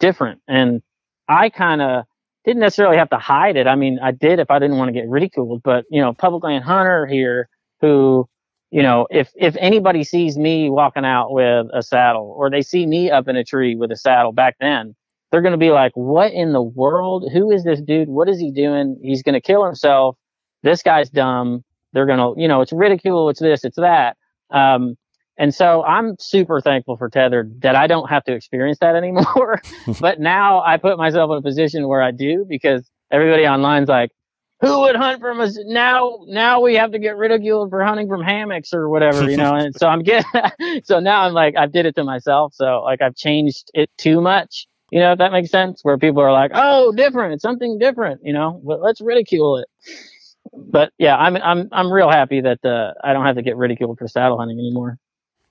different, and I kind of didn't necessarily have to hide it. I mean, I did if I didn't want to get ridiculed. But you know, public land hunter here who you know, if if anybody sees me walking out with a saddle or they see me up in a tree with a saddle back then, they're going to be like, what in the world? Who is this dude? What is he doing? He's going to kill himself. This guy's dumb. They're going to, you know, it's ridicule. It's this, it's that. Um, and so I'm super thankful for Tethered that I don't have to experience that anymore. but now I put myself in a position where I do because everybody online's like, who would hunt from us now? Now we have to get ridiculed for hunting from hammocks or whatever, you know. and so I'm getting, so now I'm like, I did it to myself. So like I've changed it too much, you know, if that makes sense. Where people are like, oh, different, it's something different, you know. But let's ridicule it. But yeah, I'm I'm I'm real happy that uh, I don't have to get ridiculed for saddle hunting anymore.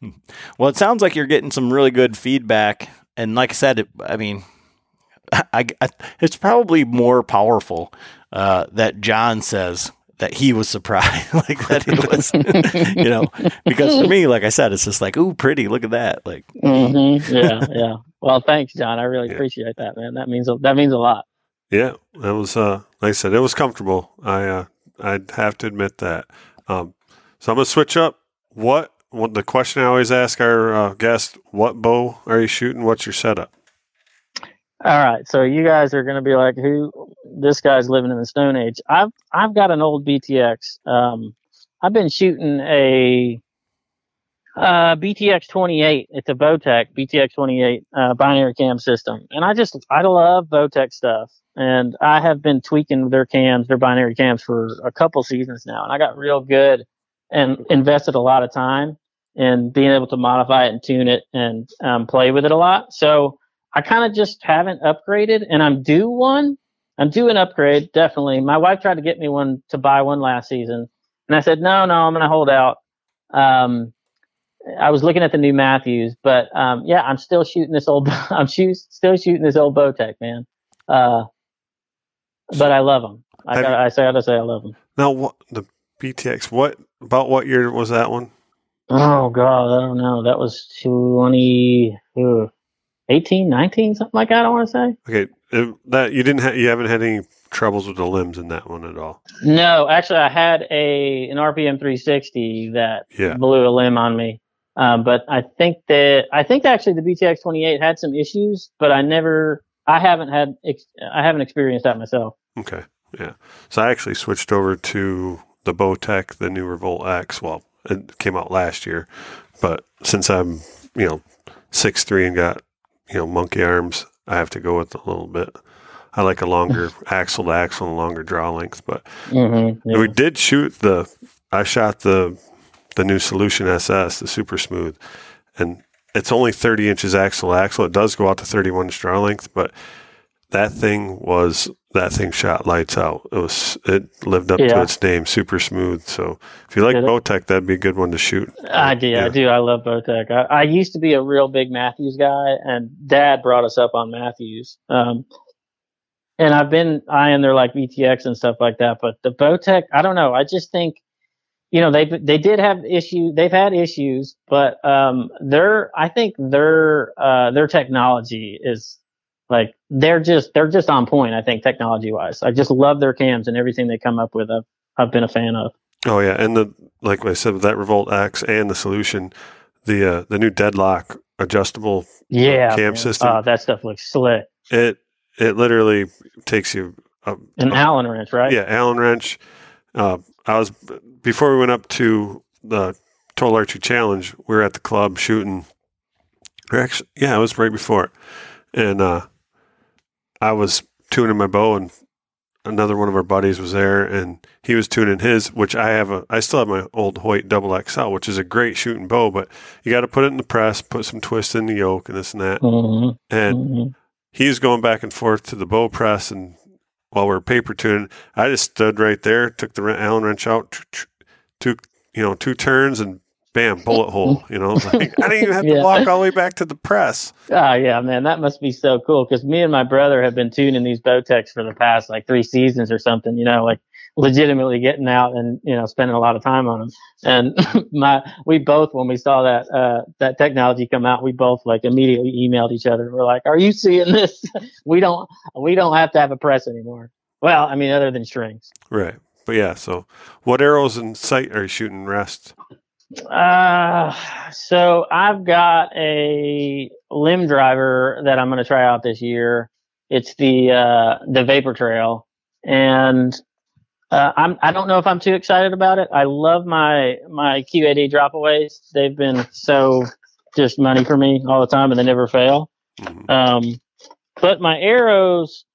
Well, it sounds like you're getting some really good feedback, and like I said, it, I mean, I, I, it's probably more powerful uh, that John says that he was surprised, like that it was, you know, because for me, like I said, it's just like, ooh, pretty, look at that, like, mm-hmm. yeah, yeah. Well, thanks, John. I really yeah. appreciate that, man. That means that means a lot. Yeah, that was uh, like I said, it was comfortable. I uh, I'd have to admit that. Um, so I'm gonna switch up. What, what the question I always ask our uh, guest: What bow are you shooting? What's your setup? All right, so you guys are going to be like, "Who? This guy's living in the Stone Age." I've I've got an old BTX. Um, I've been shooting a uh, BTX 28. It's a Bowtech BTX 28 uh, binary cam system, and I just I love Bowtech stuff, and I have been tweaking their cams, their binary cams for a couple seasons now, and I got real good and invested a lot of time in being able to modify it and tune it and um, play with it a lot. So I kind of just haven't upgraded and I'm due one. I'm due an upgrade, definitely. My wife tried to get me one to buy one last season. And I said, no, no, I'm going to hold out. Um, I was looking at the new Mathews, but, um, yeah, I'm still shooting this old, I'm shoot, still shooting this old Bowtech, man. Uh, but I love them. I got I say, I say I love them. Now, what, the BTX, what, about what year was that one? Oh God, I don't know. That was 20, 18, 19, something like that. I want to say. Okay, that you didn't have, you haven't had any troubles with the limbs in that one at all. No, actually, I had a an RPM 360 that yeah. blew a limb on me. Um, but I think that I think actually the BTX 28 had some issues, but I never, I haven't had, I haven't experienced that myself. Okay, yeah. So I actually switched over to the Bowtech, the new Revolt X. Well, it came out last year, but since I'm you know six three and got you know, monkey arms, I have to go with a little bit. I like a longer axle to axle and longer draw length, but mm-hmm, yeah. we did shoot the. I shot the the new Solution SS, the super smooth, and it's only 30 inches axle to axle. It does go out to 31 inch draw length, but that thing was that thing shot lights out. It was it lived up yeah. to its name, super smooth. So if you like Bowtech, that'd be a good one to shoot. I do, yeah. I do. I love Bowtech. I, I, used to be a real big Mathews guy, and Dad brought us up on Mathews. Um, and I've been eyeing their like VTX and stuff like that, but the Bowtech, I don't know. I just think, you know, they they did have issues. They've had issues, but um, their I think their uh, their technology is like they're just they're just on point. I think technology wise, I just love their cams and everything they come up with. I've, I've been a fan of. Oh yeah, and the like I said, that Revolt X and the solution, the uh, the new deadlock adjustable yeah cam man. system. Oh, that stuff looks slick. It it literally takes you an Allen wrench, right? Yeah, Allen wrench. Uh, I was before we went up to the Total Archery Challenge. We were at the club shooting. Or actually, yeah, it was right before it, and uh, I was tuning my bow, and another one of our buddies was there, and he was tuning his, which I have a, I still have my old Hoyt Double XL, which is a great shooting bow, but you got to put it in the press, put some twist in the yoke, and this and that, Mm-hmm. and Mm-hmm. he's going back and forth to the bow press and while we are paper tuning i just stood right there took the allen wrench out two you know two turns and bam bullet hole you know like, i didn't even have Yeah. to walk all the way back to the press Oh yeah, man, that must be so cool. Because me and my brother have been tuning these Bowtechs for the past like three seasons or something. You know, like legitimately getting out and you know spending a lot of time on them. And my we both when we saw that uh, that technology come out, we both like immediately emailed each other. We're like, "Are you seeing this? we don't we don't have to have a press anymore." Well, I mean, other than strings. right but yeah so what arrows in sight are you shooting rest Uh, so I've got a limb driver that I'm going to try out this year. It's the uh, the Vapor Trail, and uh, I'm I don't know if I'm too excited about it. I love my my QAD dropaways. They've been so just money for me all the time, and they never fail. Mhm. Um, but my arrows.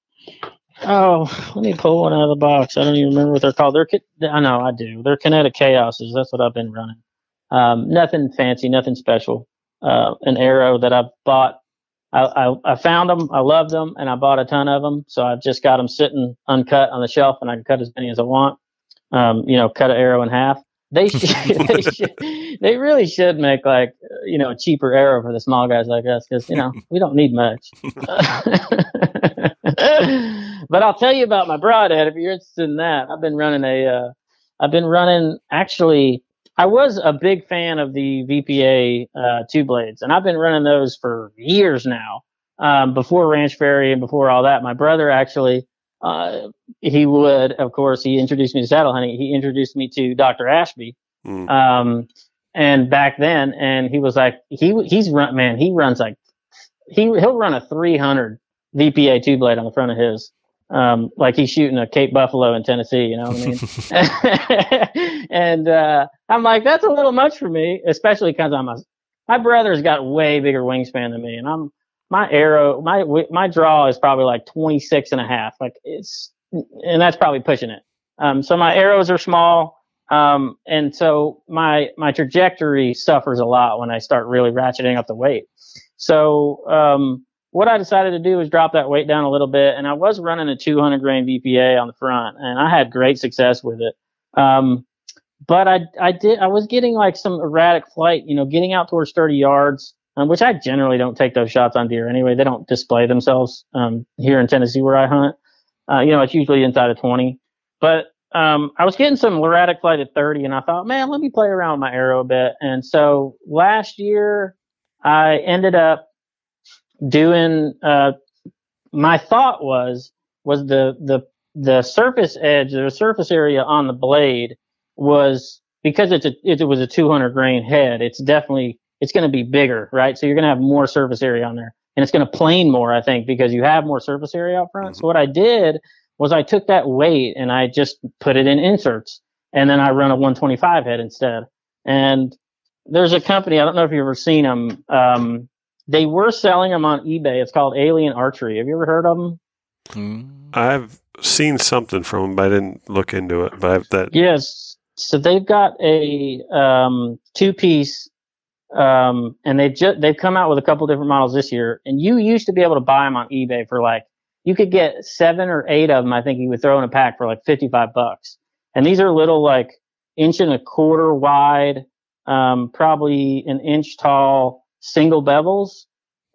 Oh, let me pull one out of the box. I don't even remember what they're called. They're I know I do. They're kinetic chaoses. That's what I've been running. Um, nothing fancy, nothing special. Uh, an arrow that I bought. I, I, I found them. I loved them, and I bought a ton of them. So I've just got them sitting uncut on the shelf, and I can cut as many as I want. Um, you know, cut an arrow in half. They should, they should, they really should make like uh, you know a cheaper arrow for the small guys like us because you know we don't need much. but I'll tell you about my broadhead if you're interested in that. I've been running a, uh, I've been running actually. I was a big fan of the VPA uh, two blades, and I've been running those for years now. Um, before Ranch Fairy and before all that, my brother actually, uh, he would, of course, he introduced me to saddle hunting. He introduced me to Dr. Ashby, Mm. um, and back then, and he was like, he he's run man, he runs like he he'll run a 300 VPA two blade on the front of his, um, like he's shooting a Cape Buffalo in Tennessee. You know what I mean? and uh, I'm like, that's a little much for me, especially because I'm a my brother's got way bigger wingspan than me, and I'm my arrow my my draw is probably like 26 and a half, like it's and that's probably pushing it. Um, so my arrows are small. Um, and so my my trajectory suffers a lot when I start really ratcheting up the weight. So um, what I decided to do was drop that weight down a little bit, and I was running a 200 grain VPA on the front, and I had great success with it. Um, but I I did I was getting like some erratic flight, you know, getting out towards 30 yards, um, which I generally don't take those shots on deer anyway. They don't display themselves um, here in Tennessee where I hunt. Uh, you know, it's usually inside of 20. But um, I was getting some erratic flight at 30, and I thought, man, let me play around with my arrow a bit. And so last year, I ended up doing. Uh, my thought was was the the the surface edge, the surface area on the blade was because it's a it was a 200 grain head. It's definitely it's going to be bigger, right? So you're going to have more surface area on there, and it's going to plane more, I think, because you have more surface area out front. So what I did was I took that weight and I just put it in inserts, and then I run a 125 head instead. And there's a company I don't know if you've ever seen them. Um, they were selling them on eBay. It's called Alien Archery. Have you ever heard of them? Mm. i've seen something from them but i didn't look into it but I've, that Yes. So they've got a um, two piece, um, and they've just they've come out with a couple different models this year. And you used to be able to buy them on eBay for like you could get seven or eight of them. I think you would throw in a pack for like fifty five bucks. And these are little like inch and a quarter wide, um, probably an inch tall single bevels.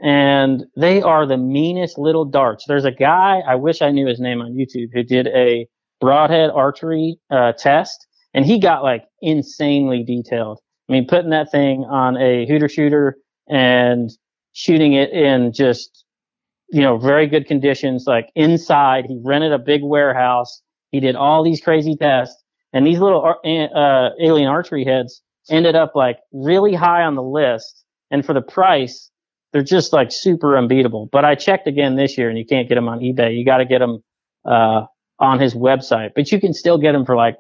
And they are the meanest little darts. There's a guy, I wish I knew his name on YouTube, who did a broadhead archery uh, test, and he got like insanely detailed. I mean, putting that thing on a hooter shooter and shooting it in just you know very good conditions, like inside. He rented a big warehouse. He did all these crazy tests, and these little uh, alien archery heads ended up like really high on the list. And for the price, they're just like super unbeatable. But I checked again this year, and you can't get them on eBay. You got to get them uh, on his website, but you can still get them for like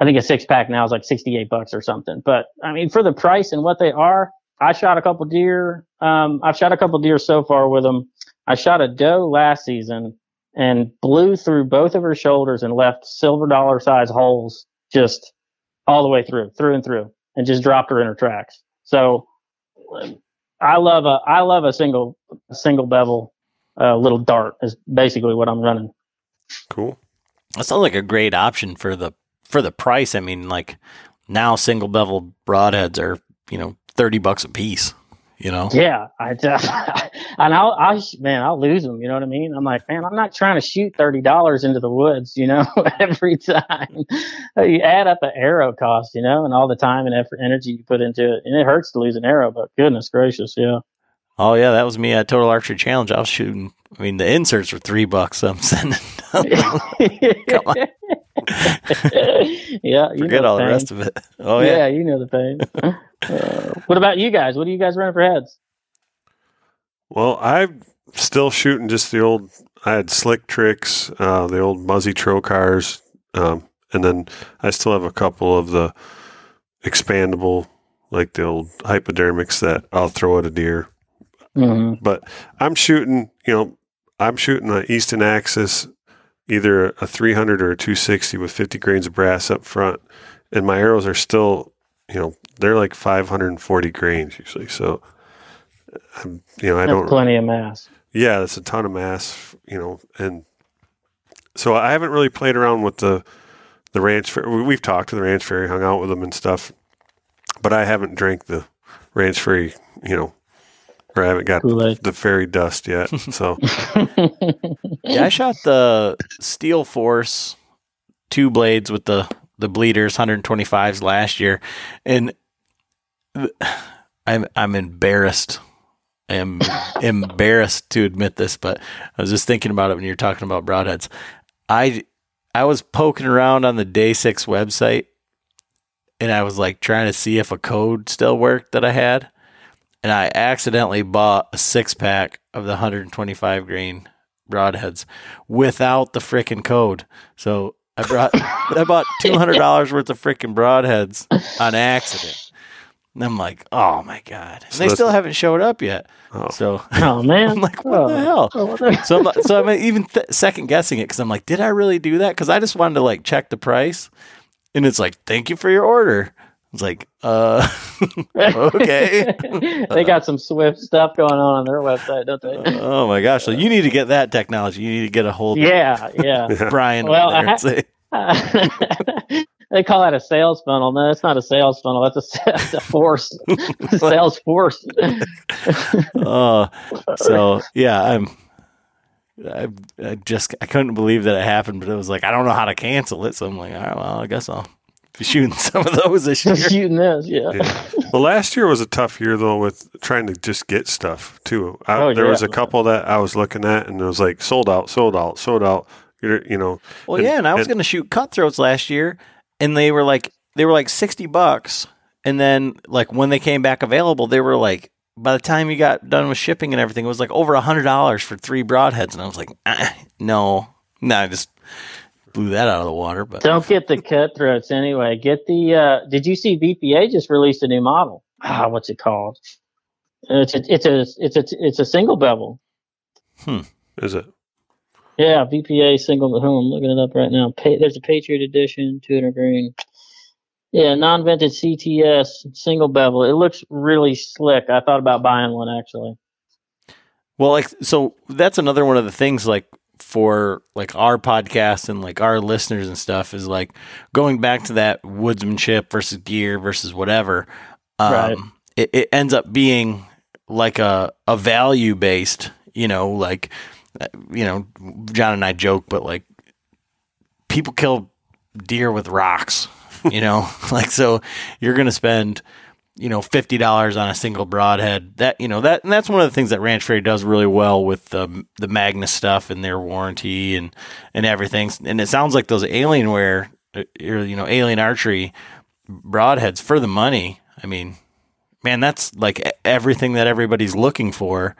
I think a six pack now is like 68 bucks or something. But I mean, for the price and what they are, I shot a couple deer. Um, I've shot a couple deer so far with them. I shot a doe last season and blew through both of her shoulders and left silver dollar size holes just all the way through, through and through, and just dropped her in her tracks. So I love a I love a single a single bevel uh, little dart is basically what I'm running. Cool. That sounds like a great option for the for the price. I mean, like now single bevel broadheads are you know thirty bucks a piece. You know. Yeah, I and I'll I man I'll lose them. You know what I mean? I'm like, man, I'm not trying to shoot thirty dollars into the woods. You know, every time you add up the arrow cost, you know, and all the time and effort, energy you put into it, and it hurts to lose an arrow. But goodness gracious, yeah. Oh yeah, that was me at Total Archery Challenge. I was shooting. I mean, the inserts were three bucks. I'm sending. Come on. yeah, you forget all the, the rest of it. Oh yeah, yeah you know the pain. uh, what about you guys? What are you guys running for heads? Well, I'm still shooting just the old. I had slick tricks, uh, the old Muzzy Trocars, um, and then I still have a couple of the expandable, like the old hypodermics that I'll throw at a deer. Mm-hmm. But I'm shooting, you know, I'm shooting the Easton Axis either a 300 or a 260 with 50 grains of brass up front, and my arrows are still, you know, they're like 540 grains usually. So, I'm, you know, I that's don't plenty of mass. Yeah, that's a ton of mass, you know, and so I haven't really played around with the the ranch. Fair We've talked to the Ranch Fairy, hung out with them and stuff, but I haven't drank the Ranch Fairy, you know, or I haven't got Kool-Aid. the fairy dust yet. So yeah, I shot the Steel Force two blades with the the bleeders 125s last year, and I'm I'm embarrassed. I am embarrassed to admit this, but I was just thinking about it when you're talking about broadheads. I I was poking around on the Day Six website, and I was like trying to see if a code still worked that I had and I accidentally bought a six pack of the 125 grain broadheads without the freaking code. So I brought I bought two hundred dollars worth of freaking broadheads on accident. And I'm like, oh my god! And so they still haven't showed up yet. Oh. So, oh man, I'm like, what oh. the hell? Oh, so, I'm, so I'm even th- second guessing it because I'm like, did I really do that? Because I just wanted to like check the price, and it's like, thank you for your order. It's like, uh, okay. they got some Swift stuff going on on their website, don't they? Oh my gosh! So you need to get that technology. You need to get a hold. Yeah, yeah. Brian. Well, ha- say. they call that a sales funnel. No, it's not a sales funnel. That's a, that's a force, sales force. oh, so yeah, I'm. I, I just I couldn't believe that it happened, but it was like I don't know how to cancel it, so I'm like, all right, well, I guess I'll shooting some of those this year. shooting this, yeah. yeah. Well, last year was a tough year though with trying to just get stuff too. I, oh, there yeah. was a couple that I was looking at and it was like sold out, sold out, sold out. You know. Well, and, yeah, and I was going to shoot cutthroats last year, and they were like they were like sixty bucks, and then like when they came back available, they were like by the time you got done with shipping and everything, it was like over a hundred dollars for three broadheads, and I was like, ah, no, no, I just blew that out of the water. But don't get the cutthroats anyway. Get the. Uh, did you see VPA just released a new model? Ah, what's it called? It's a it's a it's a it's a single bevel. Hmm. Is it? Yeah, VPA single. Oh, I'm looking it up right now. Pa- there's a Patriot Edition, 200 grain. Yeah, non-vented CTS single bevel. It looks really slick. I thought about buying one actually. Well, like so that's another one of the things like for like our podcast and like our listeners and stuff is like going back to that woodsmanship versus gear versus whatever. Um, right. it, it ends up being like a, a value based, you know, like, uh, you know, John and I joke, but like people kill deer with rocks, you know, like, so you're going to spend, you know, fifty dollars on a single broadhead. That you know that and that's one of the things that Ranch Fairy does really well with the the Magnus stuff and their warranty and and everything. And it sounds like those Alienware, uh, or you know, Alien Archery broadheads for the money. I mean, man, that's like everything that everybody's looking for,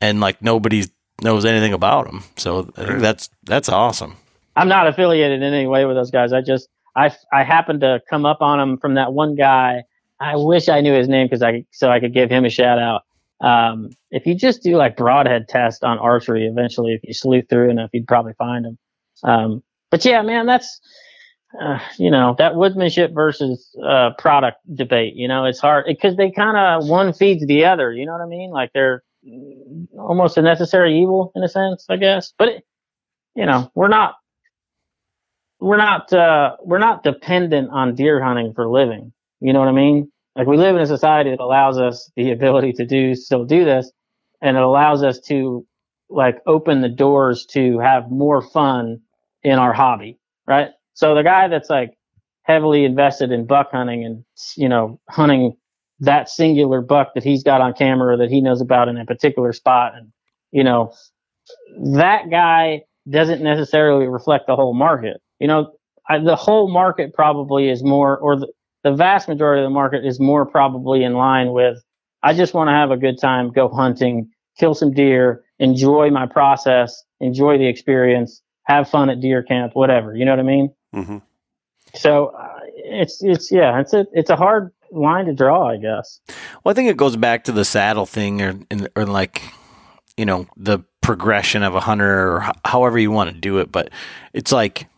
and like nobody knows anything about them. So I think that's that's awesome. I'm not affiliated in any way with those guys. I just I I happened to come up on them from that one guy. I wish I knew his name because I so I could give him a shout out. Um, if you just do like broadhead test on archery, eventually, if you sleuth through enough, you'd probably find him. Um, but yeah, man, that's uh, you know that woodsmanship versus uh, product debate. You know, it's hard because they kind of one feeds the other. You know what I mean? Like they're almost a necessary evil in a sense, I guess. But it, you know, we're not we're not uh, we're not dependent on deer hunting for living. You know what I mean? Like we live in a society that allows us the ability to do still do this, and it allows us to like open the doors to have more fun in our hobby, right? So the guy that's like heavily invested in buck hunting and you know hunting that singular buck that he's got on camera that he knows about in a particular spot and you know that guy doesn't necessarily reflect the whole market you know I, the whole market probably is more or the, the vast majority of the market is more probably in line with i just want to have a good time go hunting kill some deer enjoy my process enjoy the experience have fun at deer camp whatever you know what i mean hmm so uh, it's it's yeah it's a it's a hard line to draw i guess Well, I think it goes back to the saddle thing, or or like, you know, the progression of a hunter, or however you want to do it. But it's like,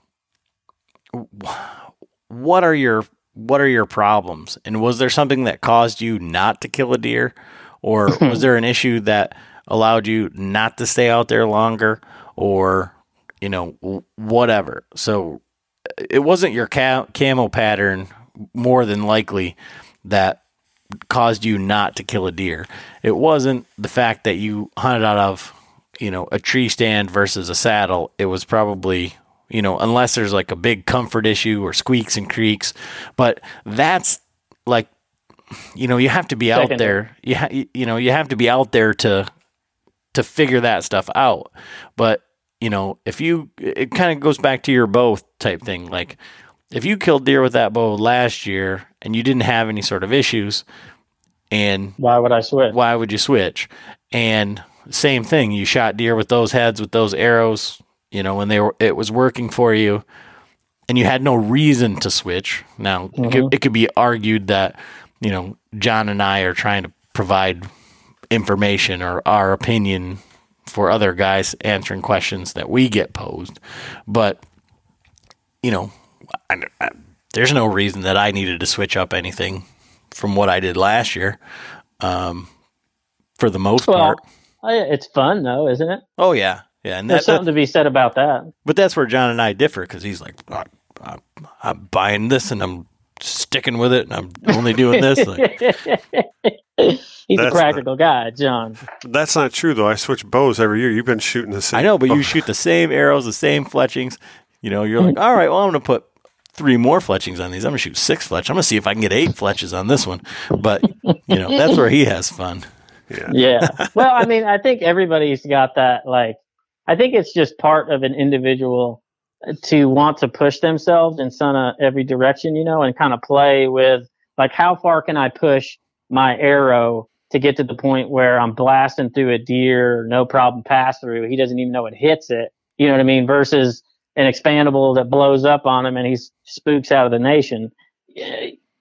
what are your what are your problems? And was there something that caused you not to kill a deer, or was there an issue that allowed you not to stay out there longer, or you know, whatever? So it wasn't your ca- camo pattern more than likely that caused you not to kill a deer. It wasn't the fact that you hunted out of, you know, a tree stand versus a saddle. It was probably, you know, unless there's like a big comfort issue or squeaks and creaks, but that's like you know, you have to be out there. You ha- you know, you have to be out there to to figure that stuff out. But, you know, if you it kind of goes back to your bow type thing. Like if you killed deer with that bow last year and you didn't have any sort of issues and why would i switch? why would you switch? And same thing you shot deer with those heads with those arrows you know when they were it was working for you and you had no reason to switch now it, could, it could be argued that you know john and i are trying to provide information or our opinion for other guys answering questions that we get posed but you know I, I, there's no reason that I needed to switch up anything from what I did last year. Um, for the most Well, part. It's fun though, isn't it? Oh yeah, yeah, and There's that, that- something to be said about that. but that's where John and I differ because he's like, I, I, I'm buying this and I'm sticking with it and I'm only doing this. Like, He's a That's practical guy, John. That's not true though. I switch bows every year. You've been shooting the same. I know, but bow. you shoot the same arrows, the same fletchings. You know, you're like, all right, well, I'm going to put three more fletchings on these. I'm going to shoot six fletch. I'm going to see if I can get eight fletches on this one. But you know, that's where he has fun. Yeah. Yeah. well, I mean, I think everybody's got that. Like, I think it's just part of an individual to want to push themselves in some uh, every direction, you know, and kind of play with like how far can I push my arrow to get to the point where I'm blasting through a deer, no problem pass through. He doesn't even know it hits it. You know what I mean? Versus an expandable that blows up on him and he spooks out of the nation.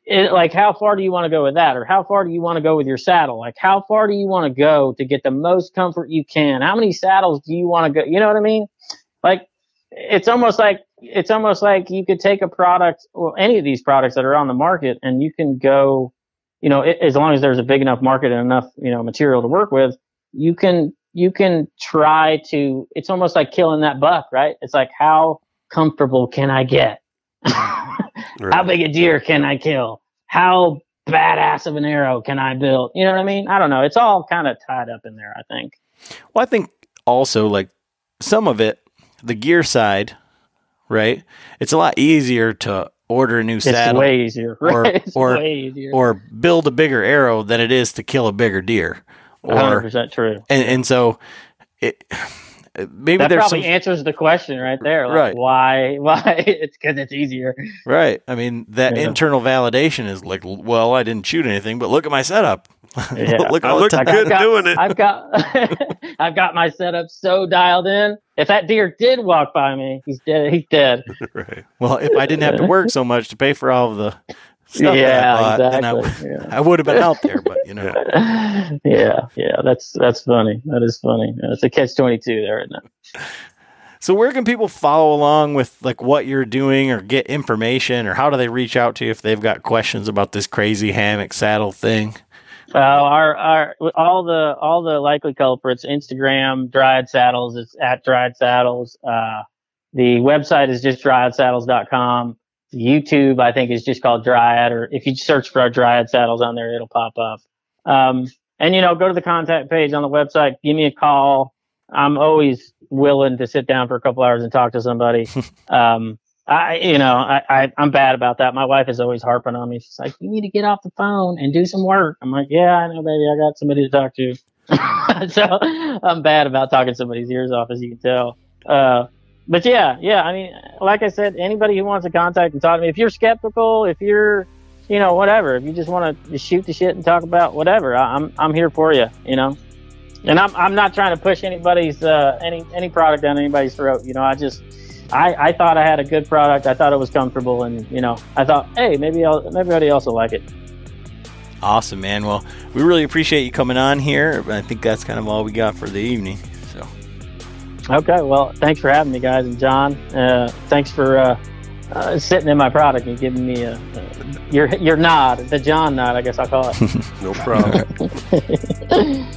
It, like, how far do you want to go with that? Or how far do you want to go with your saddle? Like, how far do you want to go to get the most comfort you can? How many saddles do you want to go? You know what I mean? Like, it's almost like it's almost like you could take a product or any of these products that are on the market and you can go you know it, as long as there's a big enough market and enough you know material to work with you can you can try to it's almost like killing that buck right it's like how comfortable can i get how big a deer can i kill? How badass of an arrow can i build? You know what i mean? I don't know. It's all kind of tied up in there i think. Well, I think also like some of it, the gear side, right? It's a lot easier to order a new it's saddle way easier or- right? It's or- way easier. or build a bigger arrow than it is to kill a bigger deer. Or 100% true. And, and so it maybe that there's probably some answers the question right there. Like, Right. Why? Why? It's because it's easier. right. I mean that Yeah. internal validation is like, well, I didn't shoot anything, but look at my setup. Yeah. Look, I look I've good got- doing it. I've got I've got my setup so dialed in. If that deer did walk by me, he's dead. He's dead. right. Well, if I didn't have to work so much to pay for all of the stuff that I yeah, bought, then I, exactly. would, I would have been out there. But you know, Yeah. yeah, yeah. That's that's funny. That is funny. It's a catch twenty two there, isn't it? so where can people follow along with like what you're doing or get information, or how do they reach out to you if they've got questions about this crazy hammock saddle thing? Uh, our our all the all the likely culprits. Instagram Dryad Saddles. It's at Dryad Saddles. Uh, the website is just dryadsaddles.com. YouTube, I think, is just called Dryad, or if you search for our Dryad Saddles on there, it'll pop up. Um, and you know, go to the contact page on the website. Give me a call. I'm always willing to sit down for a couple hours and talk to somebody. um, I, you know, I, I, I'm bad about that. My wife is always harping on me. She's like, you need to get off the phone and do some work. I'm like, yeah, I know, baby. I got somebody to talk to. so I'm bad about talking somebody's ears off, as you can tell. Uh, but yeah, yeah. I mean, like I said, anybody who wants to contact and talk to me, if you're skeptical, if you're, you know, whatever, if you just want to shoot the shit and talk about whatever, I, I'm, I'm here for you, you know. And I'm, I'm not trying to push anybody's, uh, any, any product down anybody's throat. You know, I just, I, I thought I had a good product. I thought it was comfortable, and you know, I thought, hey, maybe I'll, maybe everybody else will like it. Awesome, man. Well, we really appreciate you coming on here. I think that's kind of all we got for the evening. So, Okay, well, thanks for having me, guys, and John. Uh, thanks for uh, uh, sitting in my product and giving me a, uh, your your nod, the John nod, I guess I'll call it. No problem.